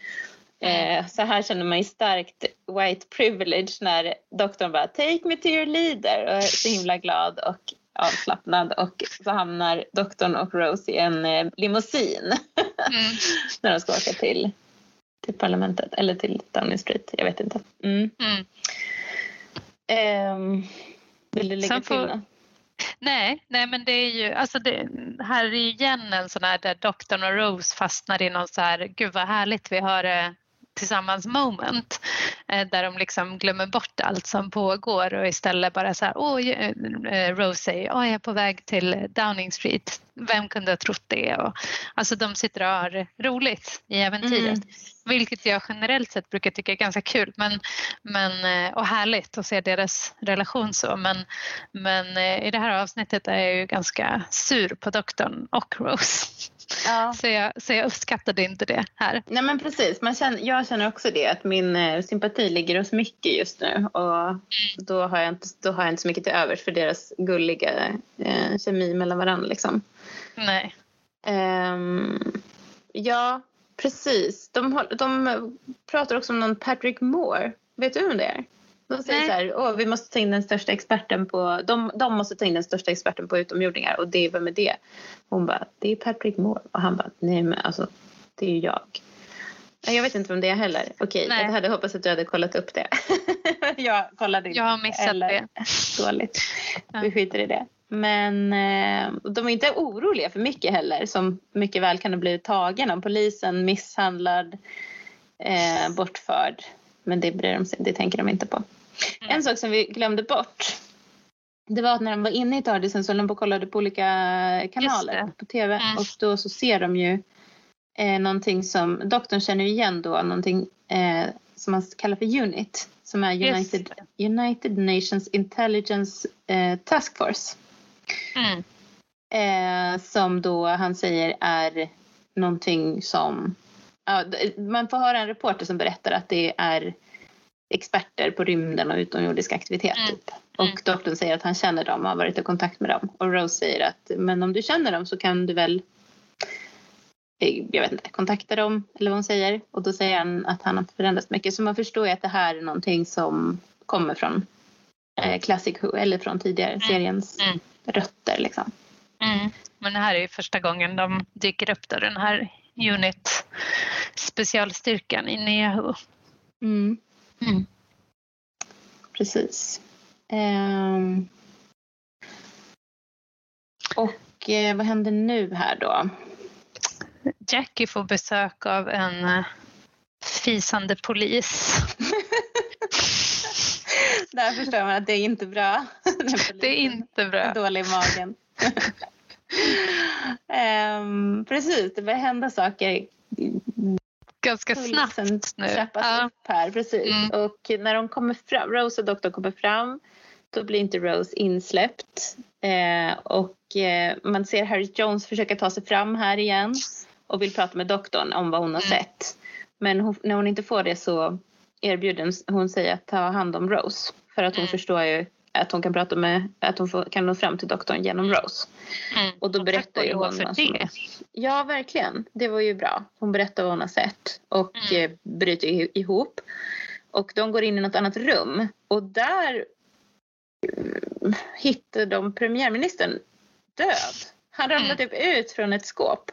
Eh, så här känner man ju starkt white privilege när doktorn bara take me to your leader och är så himla glad och avslappnad och så hamnar doktorn och Rose i en eh, limousin Mm. när de ska åka till, till parlamentet eller till Downing Street. Jag vet inte. Mm. Mm. Ehm, vill du lägga Sen till får- något? Nej, nej men det är ju, alltså det, här är igen en sån här där doktorn och Rose fastnar i någon så här, gud vad härligt vi har det tillsammans moment eh, där de liksom glömmer bort allt som pågår och istället bara så här, åh, eh, Rose säger, åh jag är på väg till Downing Street, vem kunde ha trott det? Och, alltså de sitter och har roligt i äventyret. Mm. Vilket jag generellt sett brukar tycka är ganska kul men, men, eh, och härligt att se deras relation så. Men, men i det här avsnittet är jag ju ganska sur på doktorn och Rose. Ja. Så jag, så jag uppskattade inte det här. Nej men precis, Man känner, jag känner också det att min eh, sympati ligger hos mycket just nu och då har, jag inte, då har jag inte så mycket till övers för deras gulliga eh, kemi mellan varandra liksom. Nej. Ehm, ja, precis. De, de pratar också om någon Patrick Moore. Vet du vem det är? De säger Nej. så här, Åh, vi måste ta in den största experten på, de, de måste ta in den största experten på utomjordingar och det, vem är det? Hon bara, det är Patrick Moore. Och han bara, nej men alltså, det är ju jag. Jag vet inte vem det är heller. Okej, Nej. jag hade hoppats att du hade kollat upp det. jag kollade inte. Jag har missat Eller- det. Dåligt. Ja. Vi skiter i det. Men eh, de är inte oroliga för mycket heller som mycket väl kan ha blivit tagen av polisen, misshandlad, eh, bortförd. Men det, bryr de sig, det tänker de inte på. Mm. En sak som vi glömde bort det var att när de var inne i Tardisen så höll de på och kollade på olika kanaler på tv Mm. och då så ser de ju eh, någonting som doktorn känner igen då, någonting eh, som man kallar för UNIT som är United, United Nations Intelligence eh, Task Force. Mm. Eh, som då han säger är någonting som... Ja, man får höra en reporter som berättar att det är experter på rymden och utomjordisk aktivitet. Mm. Typ. Och doktorn säger att han känner dem och har varit i kontakt med dem. Och Rose säger att men om du känner dem så kan du väl eh, jag vet inte, kontakta dem eller vad hon säger. Och då säger han att han har förändrats mycket. Så man förstår ju att det här är någonting som kommer från eh, Classic Who eller från tidigare seriens Mm. rötter. Liksom. Mm. Men det här är ju första gången de dyker upp då, den här unit specialstyrkan i nya Who. Mm. Mm. Precis. Ehm. Och eh, vad händer nu här då? Jackie får besök av en eh, fisande polis. Där förstår man att det är inte bra. Det är inte bra. Dålig i magen. Ehm, precis, det börjar hända saker. Ganska snabbt nu. trappas Ja. upp här, precis. Mm. Och när de kommer fram, Rose och doktorn kommer fram, då blir inte Rose insläppt. Eh, och eh, man ser Harry Jones försöka ta sig fram här igen och vill prata med doktorn om vad hon har Mm. sett. Men hon, när hon inte får det så erbjuder hon sig att ta hand om Rose. För att hon Mm. förstår ju att hon kan prata med, att hon får, kan nå fram till doktorn genom Rose. Mm. Och då berättar ju hon för det. Ja, verkligen. Det var ju bra. Hon berättar vad hon har sett och Mm. eh, bryter ihop. Och de går in i något annat rum och där eh, hittar de premiärministern död. Han ramlar Mm. typ ut från ett skåp.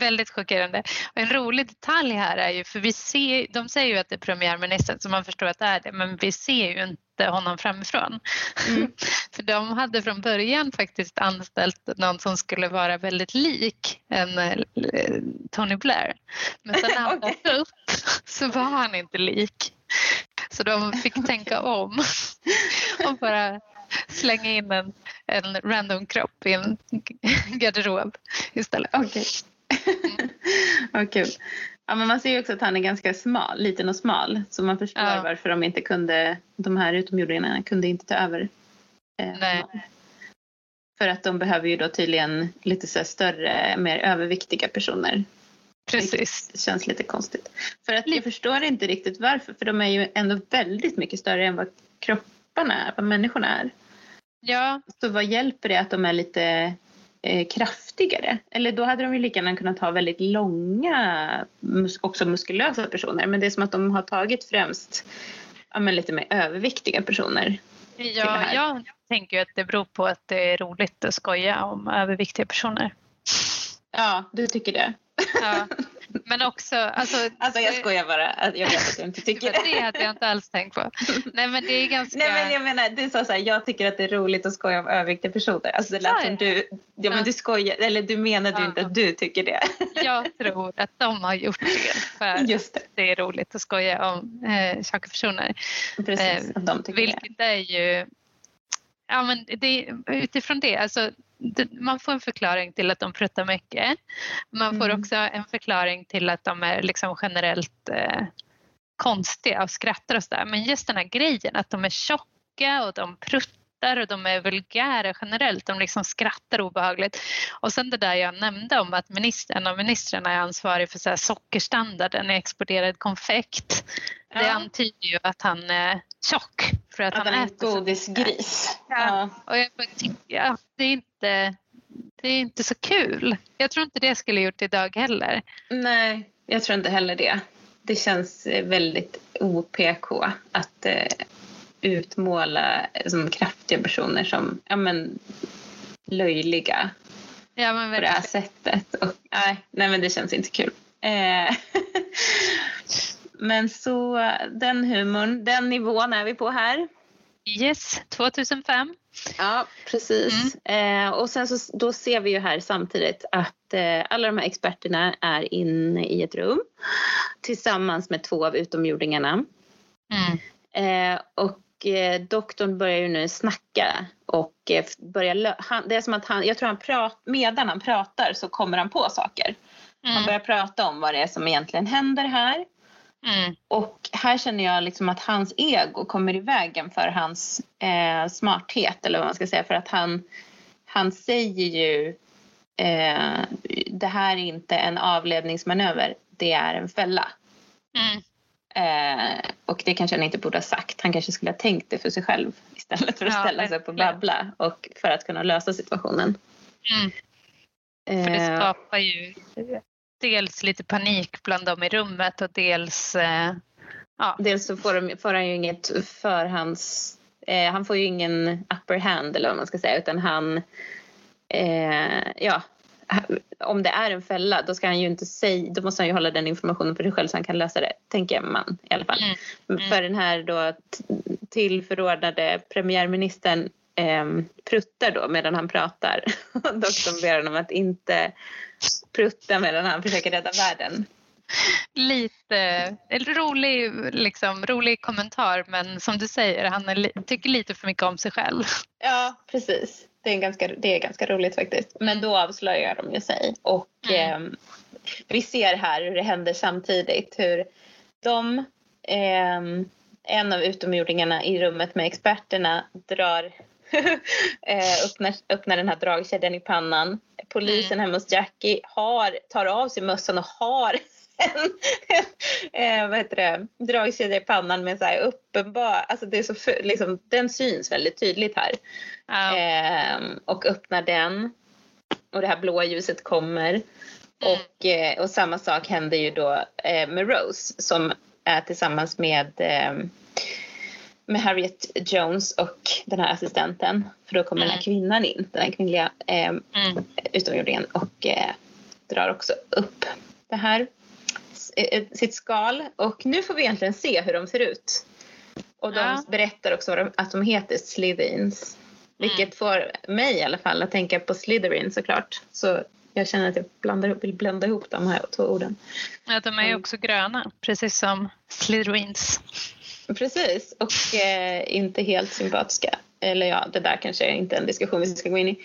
Väldigt chockerande. Och en rolig detalj här är ju, för vi ser, de säger ju att det är premiärministern så man förstår att det är det, men vi ser ju inte honom framifrån. Mm. för de hade från början faktiskt anställt någon som skulle vara väldigt lik en eh, Tony Blair. Men sen när han dök upp så var han inte lik. Så de fick tänka om och bara slänga in en, en random kropp i en garderob istället. Okej. Vad kul. Ja, men man ser ju också att han är ganska smal, liten och smal. Så man förstår Ja. varför de inte kunde, de här utomjordingarna kunde inte ta över. eh, Nej. För att de behöver ju då tydligen lite så större, mer överviktiga personer. Precis. Det känns lite konstigt. För att jag förstår inte riktigt varför. För de är ju ändå väldigt mycket större än vad kropparna är, vad människorna är. Ja, Så vad hjälper det att de är lite eh, kraftigare? Eller då hade de ju lika gärna kunnat ha väldigt långa, mus- också muskulösa personer. Men det är som att de har tagit främst ja, men lite mer överviktiga personer. ja jag tänker ju att det beror på att det är roligt att skoja om överviktiga personer. Ja, du tycker det? Ja. Men också, alltså, Alltså jag skojar bara. att Jag vet att du inte tycker det det. hade jag inte alls tänkt på. Nej men det är ganska... Nej men jag menar, du sa så här, jag tycker att det är roligt att skoja om överviktiga personer. Alltså det lät som du, ja men du skojar, eller du menade ju Ja. inte att du tycker det. Jag tror att de har gjort det för Just det, det är roligt att skoja om eh, tjocka personer. precis. Eh, Att de tycker det. Vilket är ju... Ja, men det, utifrån det, alltså, det, man får en förklaring till att de pruttar mycket. Man får Mm. också en förklaring till att de är liksom generellt eh, konstiga och skrattar och sådär. Men just den här grejen att de är tjocka och de pruttar och de är vulgära generellt. De liksom skrattar obehagligt. Och sen det där jag nämnde om att minister, en av ministrarna är ansvarig för så här sockerstandarden i exporterad konfekt. Det Ja. antyder ju att han är tjock. För att, Att han är en godisgris. Ja. Och jag ja, det, är inte, det är inte så kul. Jag tror inte det skulle gjort idag heller. Nej, jag tror inte heller det. Det känns väldigt OPK att eh, utmåla som kraftiga personer som ja, men, löjliga Ja, men på det här sättet. Och, nej, nej, men det känns inte kul. Eh, men så den humorn, den nivån är vi på här. Yes, 2005. Ja, precis. Eh, och sen så då ser vi ju här samtidigt att eh, alla de här experterna är inne i ett rum tillsammans med två av utomjordingarna. Mm. Eh, och eh, doktorn börjar ju nu snacka och eh, börjar han, det är som att han, jag tror han pratar, medan han pratar så kommer han på saker. Han Mm. börjar prata om vad det är som egentligen händer här. Mm. Och här känner jag liksom att hans ego kommer i vägen för hans eh, smarthet eller vad man ska säga. För att han, han säger ju eh, det här är inte en avledningsmanöver, det är en fälla. Mm. Eh, och det kanske han inte borde ha sagt. Han kanske skulle ha tänkt det för sig själv istället för att Ja, ställa sig upp och babbla och för att kunna lösa situationen. Mm. För det Eh, skapar ju dels lite panik bland dem i rummet och dels eh, ja, Dels så får, de, får han ju inget förhands... Eh, han får ju ingen upper hand eller vad man ska säga utan han... Eh, ja, om det är en fälla då ska han ju inte säga... Då måste han ju hålla den informationen för sig själv så han kan lösa det, tänker man i alla fall. Mm. Mm. För den här då tillförordnade premiärministern eh, pruttar då medan han pratar. Doktorn ber honom att inte prutta medan han försöker rädda världen. lite en rolig, liksom, rolig kommentar men som du säger, han li- tycker lite för mycket om sig själv. Ja, precis. Det är, ganska, det är ganska roligt faktiskt. Men då avslöjar de ju sig. Och Mm. eh, vi ser här hur det händer samtidigt. Hur de, eh, en av utomjordingarna i rummet med experterna drar, öppnar, öppnar den här dragkedjan i pannan. Polisen hemma hos Jackie har, tar av sig mössan och har eh, vad heter det, dragkedja i pannan med så här uppenbar, alltså det är så, liksom, den syns väldigt tydligt här. Ja. Eh, och öppnar den och det här blåa ljuset kommer. Mm. Och, eh, och samma sak händer ju då eh, med Rose som är tillsammans med, eh, med Harriet Jones och den här assistenten. För då kommer den här Mm. kvinnan in, den här kvinnliga eh, Mm. utomjordingen och eh, drar också upp det här eh, sitt skal. Och nu får vi egentligen se hur de ser ut. Och de Ja. berättar också att de heter Slytherins. Vilket får mig i alla fall att tänka på Slytherin såklart. Så jag känner att jag blandar, ihop- vill blanda ihop de här två orden. Ja, de är ju Mm. också gröna, precis som Slytherins. Precis, och eh, inte helt sympatiska. Eller ja, det där kanske är inte en diskussion vi ska gå in i.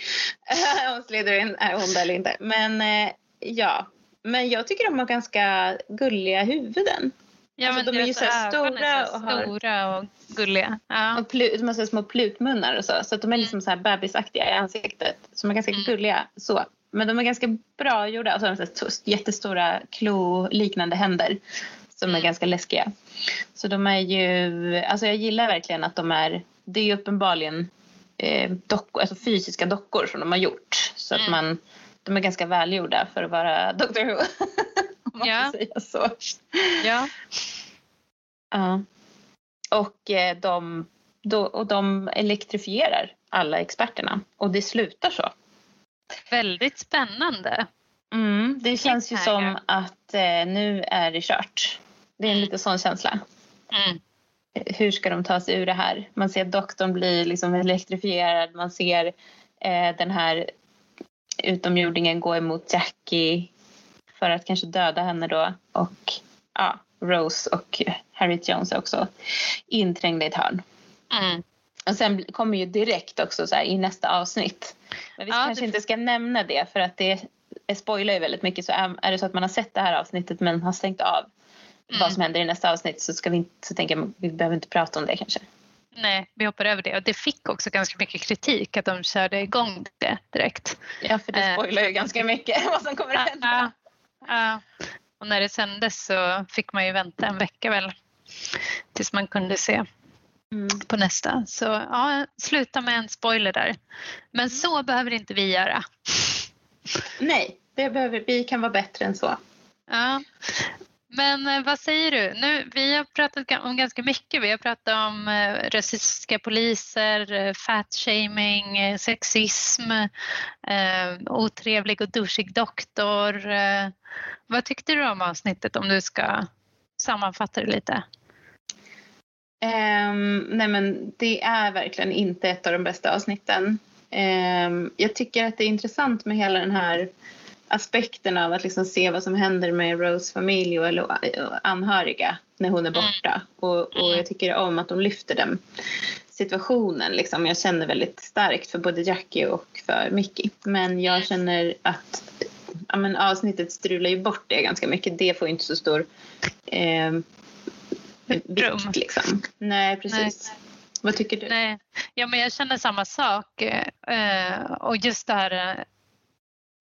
Om Slytherin är onda eller inte. Men eh, ja, men jag tycker de har ganska gulliga huvuden. Ja, Alltså, men de är ju så här stora så och har- stora och gulliga. Ja. Och de har så små plutmunnar och så. Så att de är liksom så här bebisaktiga i ansiktet. Som är ganska Mm. gulliga så. Men de är ganska bra gjorda. Och så har de så här jättestora klo-liknande händer. Som är ganska läskiga. Så de är ju, alltså jag gillar verkligen att de är, det är ju uppenbarligen eh, dockor, alltså fysiska dockor som de har gjort. Så att Mm. man, de är ganska välgjorda för att vara Doctor Who. Om man Ja. får säga så. ja. Ja. Och, eh, de, då, och de elektrifierar alla experterna. Och det slutar så. Väldigt spännande. Mm, det känns ju som att eh, nu är det kört. Det är en lite sån känsla. Mm. Hur ska de ta sig ur det här? Man ser doktorn bli liksom elektrifierad. Man ser eh, den här utomjordingen gå emot Jackie för att kanske döda henne då. Och ja, Rose och Harriet Jones är också inträngda i ett hörn. Mm. Och sen kommer ju direkt också så här i nästa avsnitt. Men vi Ja, kanske det- inte ska nämna det för att det spoilar ju väldigt mycket. Så är, är det så att man har sett det här avsnittet men har stängt av Mm. vad som händer i nästa avsnitt så, ska vi inte, så tänker jag vi behöver inte prata om det kanske. Nej, vi hoppar över det. Och det fick också ganska mycket kritik att de körde igång det direkt. Ja, för det Eh. spoilar ju ganska mycket vad som kommer att hända. Ja, ja. Och när det sändes så fick man ju vänta en vecka väl tills man kunde se Mm. på nästa. Så ja, sluta med en spoiler där. Men så behöver inte vi göra. Nej, det behöver, vi kan vara bättre än så. Ja. Men eh, vad säger du? Nu, vi har pratat om ganska mycket. Vi har pratat om eh, rasistiska poliser, eh, fatshaming, eh, sexism, eh, otrevlig och douchig doktor. Eh, vad tyckte du om avsnittet om du ska sammanfatta det lite? Um, nej men det är verkligen inte ett av de bästa avsnitten. Um, jag tycker att det är intressant med hela den här aspekten av att liksom se vad som händer med Rose familj och, eller, och anhöriga när hon är borta. Och, och jag tycker om att de lyfter den situationen. Liksom. Jag känner väldigt starkt för både Jackie och för Mickey. Men jag känner att ja, men avsnittet strular ju bort det ganska mycket. Det får ju inte så stor Rum. vikt liksom. Nej, precis. Vad tycker du? Nej, ja, men jag känner samma sak. Eh, och just det här...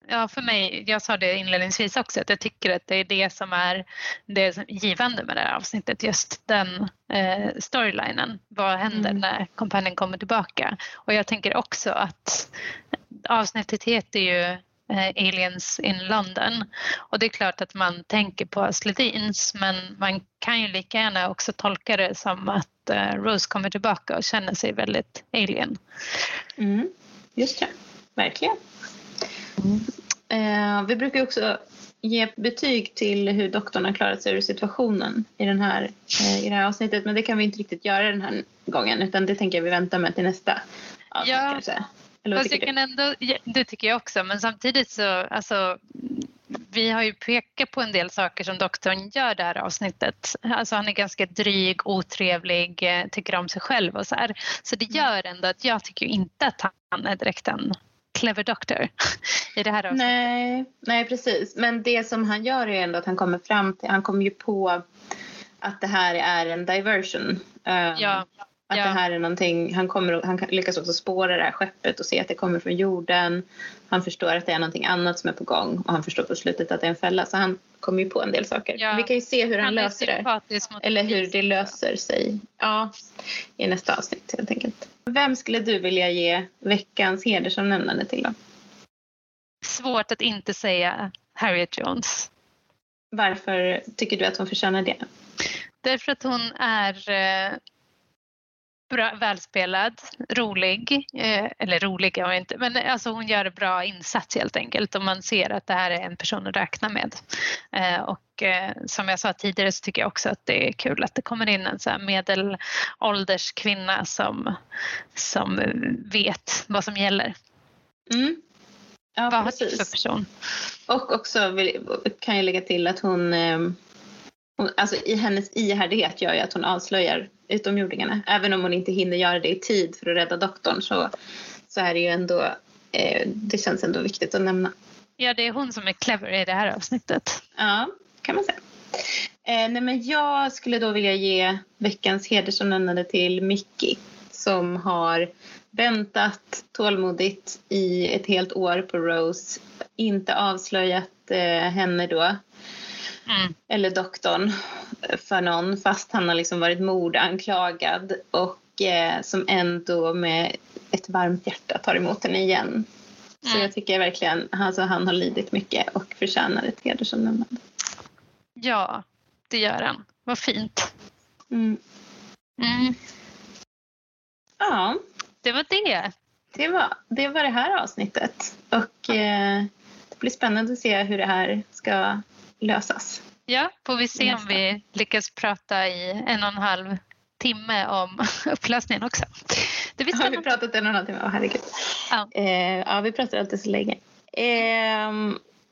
Ja, för mig, jag sa det inledningsvis också, att jag tycker att det är det som är det som är givande med det här avsnittet. Just den eh, storylinen. Vad händer Mm. när kompanjen kommer tillbaka? Och jag tänker också att avsnittet heter ju eh, Aliens in London. Och det är klart att man tänker på Slytherins men man kan ju lika gärna också tolka det som att eh, Rose kommer tillbaka och känner sig väldigt alien. Mm, just det, verkligen. Eh, vi brukar också ge betyg till hur doktorn har klarat sig ur situationen i, den här, eh, i det här avsnittet. Men det kan vi inte riktigt göra den här gången utan det tänker jag vi väntar med till nästa avsnitt Ja. kanske. Eller Fast jag kan ändå, det tycker jag också, men samtidigt så, alltså, vi har ju pekat på en del saker som doktorn gör det här avsnittet. Alltså han är ganska dryg, otrevlig, eh, tycker om sig själv och så här. Så det gör ändå att jag tycker inte att han är direkt en clever doktor i det här avsnittet. Nej, nej, precis. Men det som han gör är ändå att han kommer fram till, han kommer ju på att det här är en diversion. Eh, Ja. Att Ja. det här är någonting, han, kommer, han lyckas också spåra det här skeppet och se att det kommer från jorden. Han förstår att det är någonting annat som är på gång och han förstår på slutet att det är en fälla. Så han kommer ju på en del saker. Ja. Vi kan ju se hur han, Han löser det. Eller hur det löser sig. Ja, i nästa avsnitt helt enkelt. Vem skulle du vilja ge veckans hedersomnämnande till då? Svårt att inte säga Harriet Jones. Varför tycker du att hon förtjänar det? Därför att hon är eh, bra, välspelad, rolig. Eh, eller rolig är hon inte, men alltså hon gör en bra insats helt enkelt och man ser att det här är en person att räkna med. Eh, och eh, som jag sa tidigare så tycker jag också att det är kul att det kommer in en så här medelålders kvinna som, som vet vad som gäller. Mm. Ja, vad har du för precis. person? Och också vill, kan jag lägga till att hon, Alltså i hennes ihärdighet gör ju att hon avslöjar utomjordingarna. Även om hon inte hinner göra det i tid för att rädda doktorn så, så är det ju ändå... Eh, det känns ändå viktigt att nämna. Ja, det är hon som är clever i det här avsnittet. Ja, kan man säga. Eh, nej, men jag skulle då vilja ge veckans hedersomnämnande till Mickey som har väntat tålmodigt i ett helt år på Rose. Inte avslöjat eh, henne då, Mm. eller doktorn, för någon fast han har liksom varit mordanklagad och eh, som ändå med ett varmt hjärta tar emot henne igen. Så Mm. jag tycker verkligen alltså, han har lidit mycket och förtjänar ett hedersomnämnande. Ja, det gör han. Vad fint. Mm. Mm. Ja, Det var det. det var, det var det här avsnittet. Och eh, det blir spännande att se hur det här ska lösas. Ja, får vi se om vi lyckas prata i en och en halv timme om upplösningen också. Det blir Har vi pratat en och en halv timme? Åh, herregud. Ja. Eh, ja, vi pratar alltid så länge. Eh,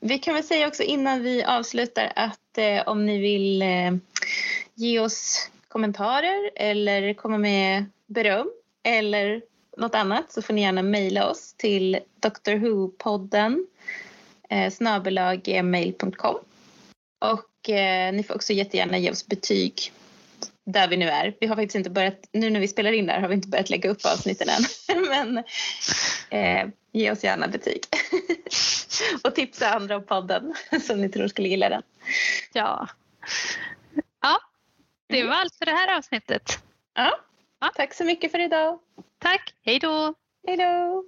vi kan väl säga också innan vi avslutar att eh, om ni vill eh, ge oss kommentarer eller komma med beröm eller något annat så får ni gärna mejla oss till drwho-podden eh, snabelaggmail.com och eh, ni får också jättegärna ge oss betyg där vi nu är. Vi har faktiskt inte börjat, nu när vi spelar in där har vi inte börjat lägga upp avsnitten än. Men eh, ge oss gärna betyg. och tipsa andra om podden som ni tror skulle gilla den. Ja. ja, det var allt för det här avsnittet. Ja. Ja. Tack så mycket för idag. Tack, hej då! Hej då!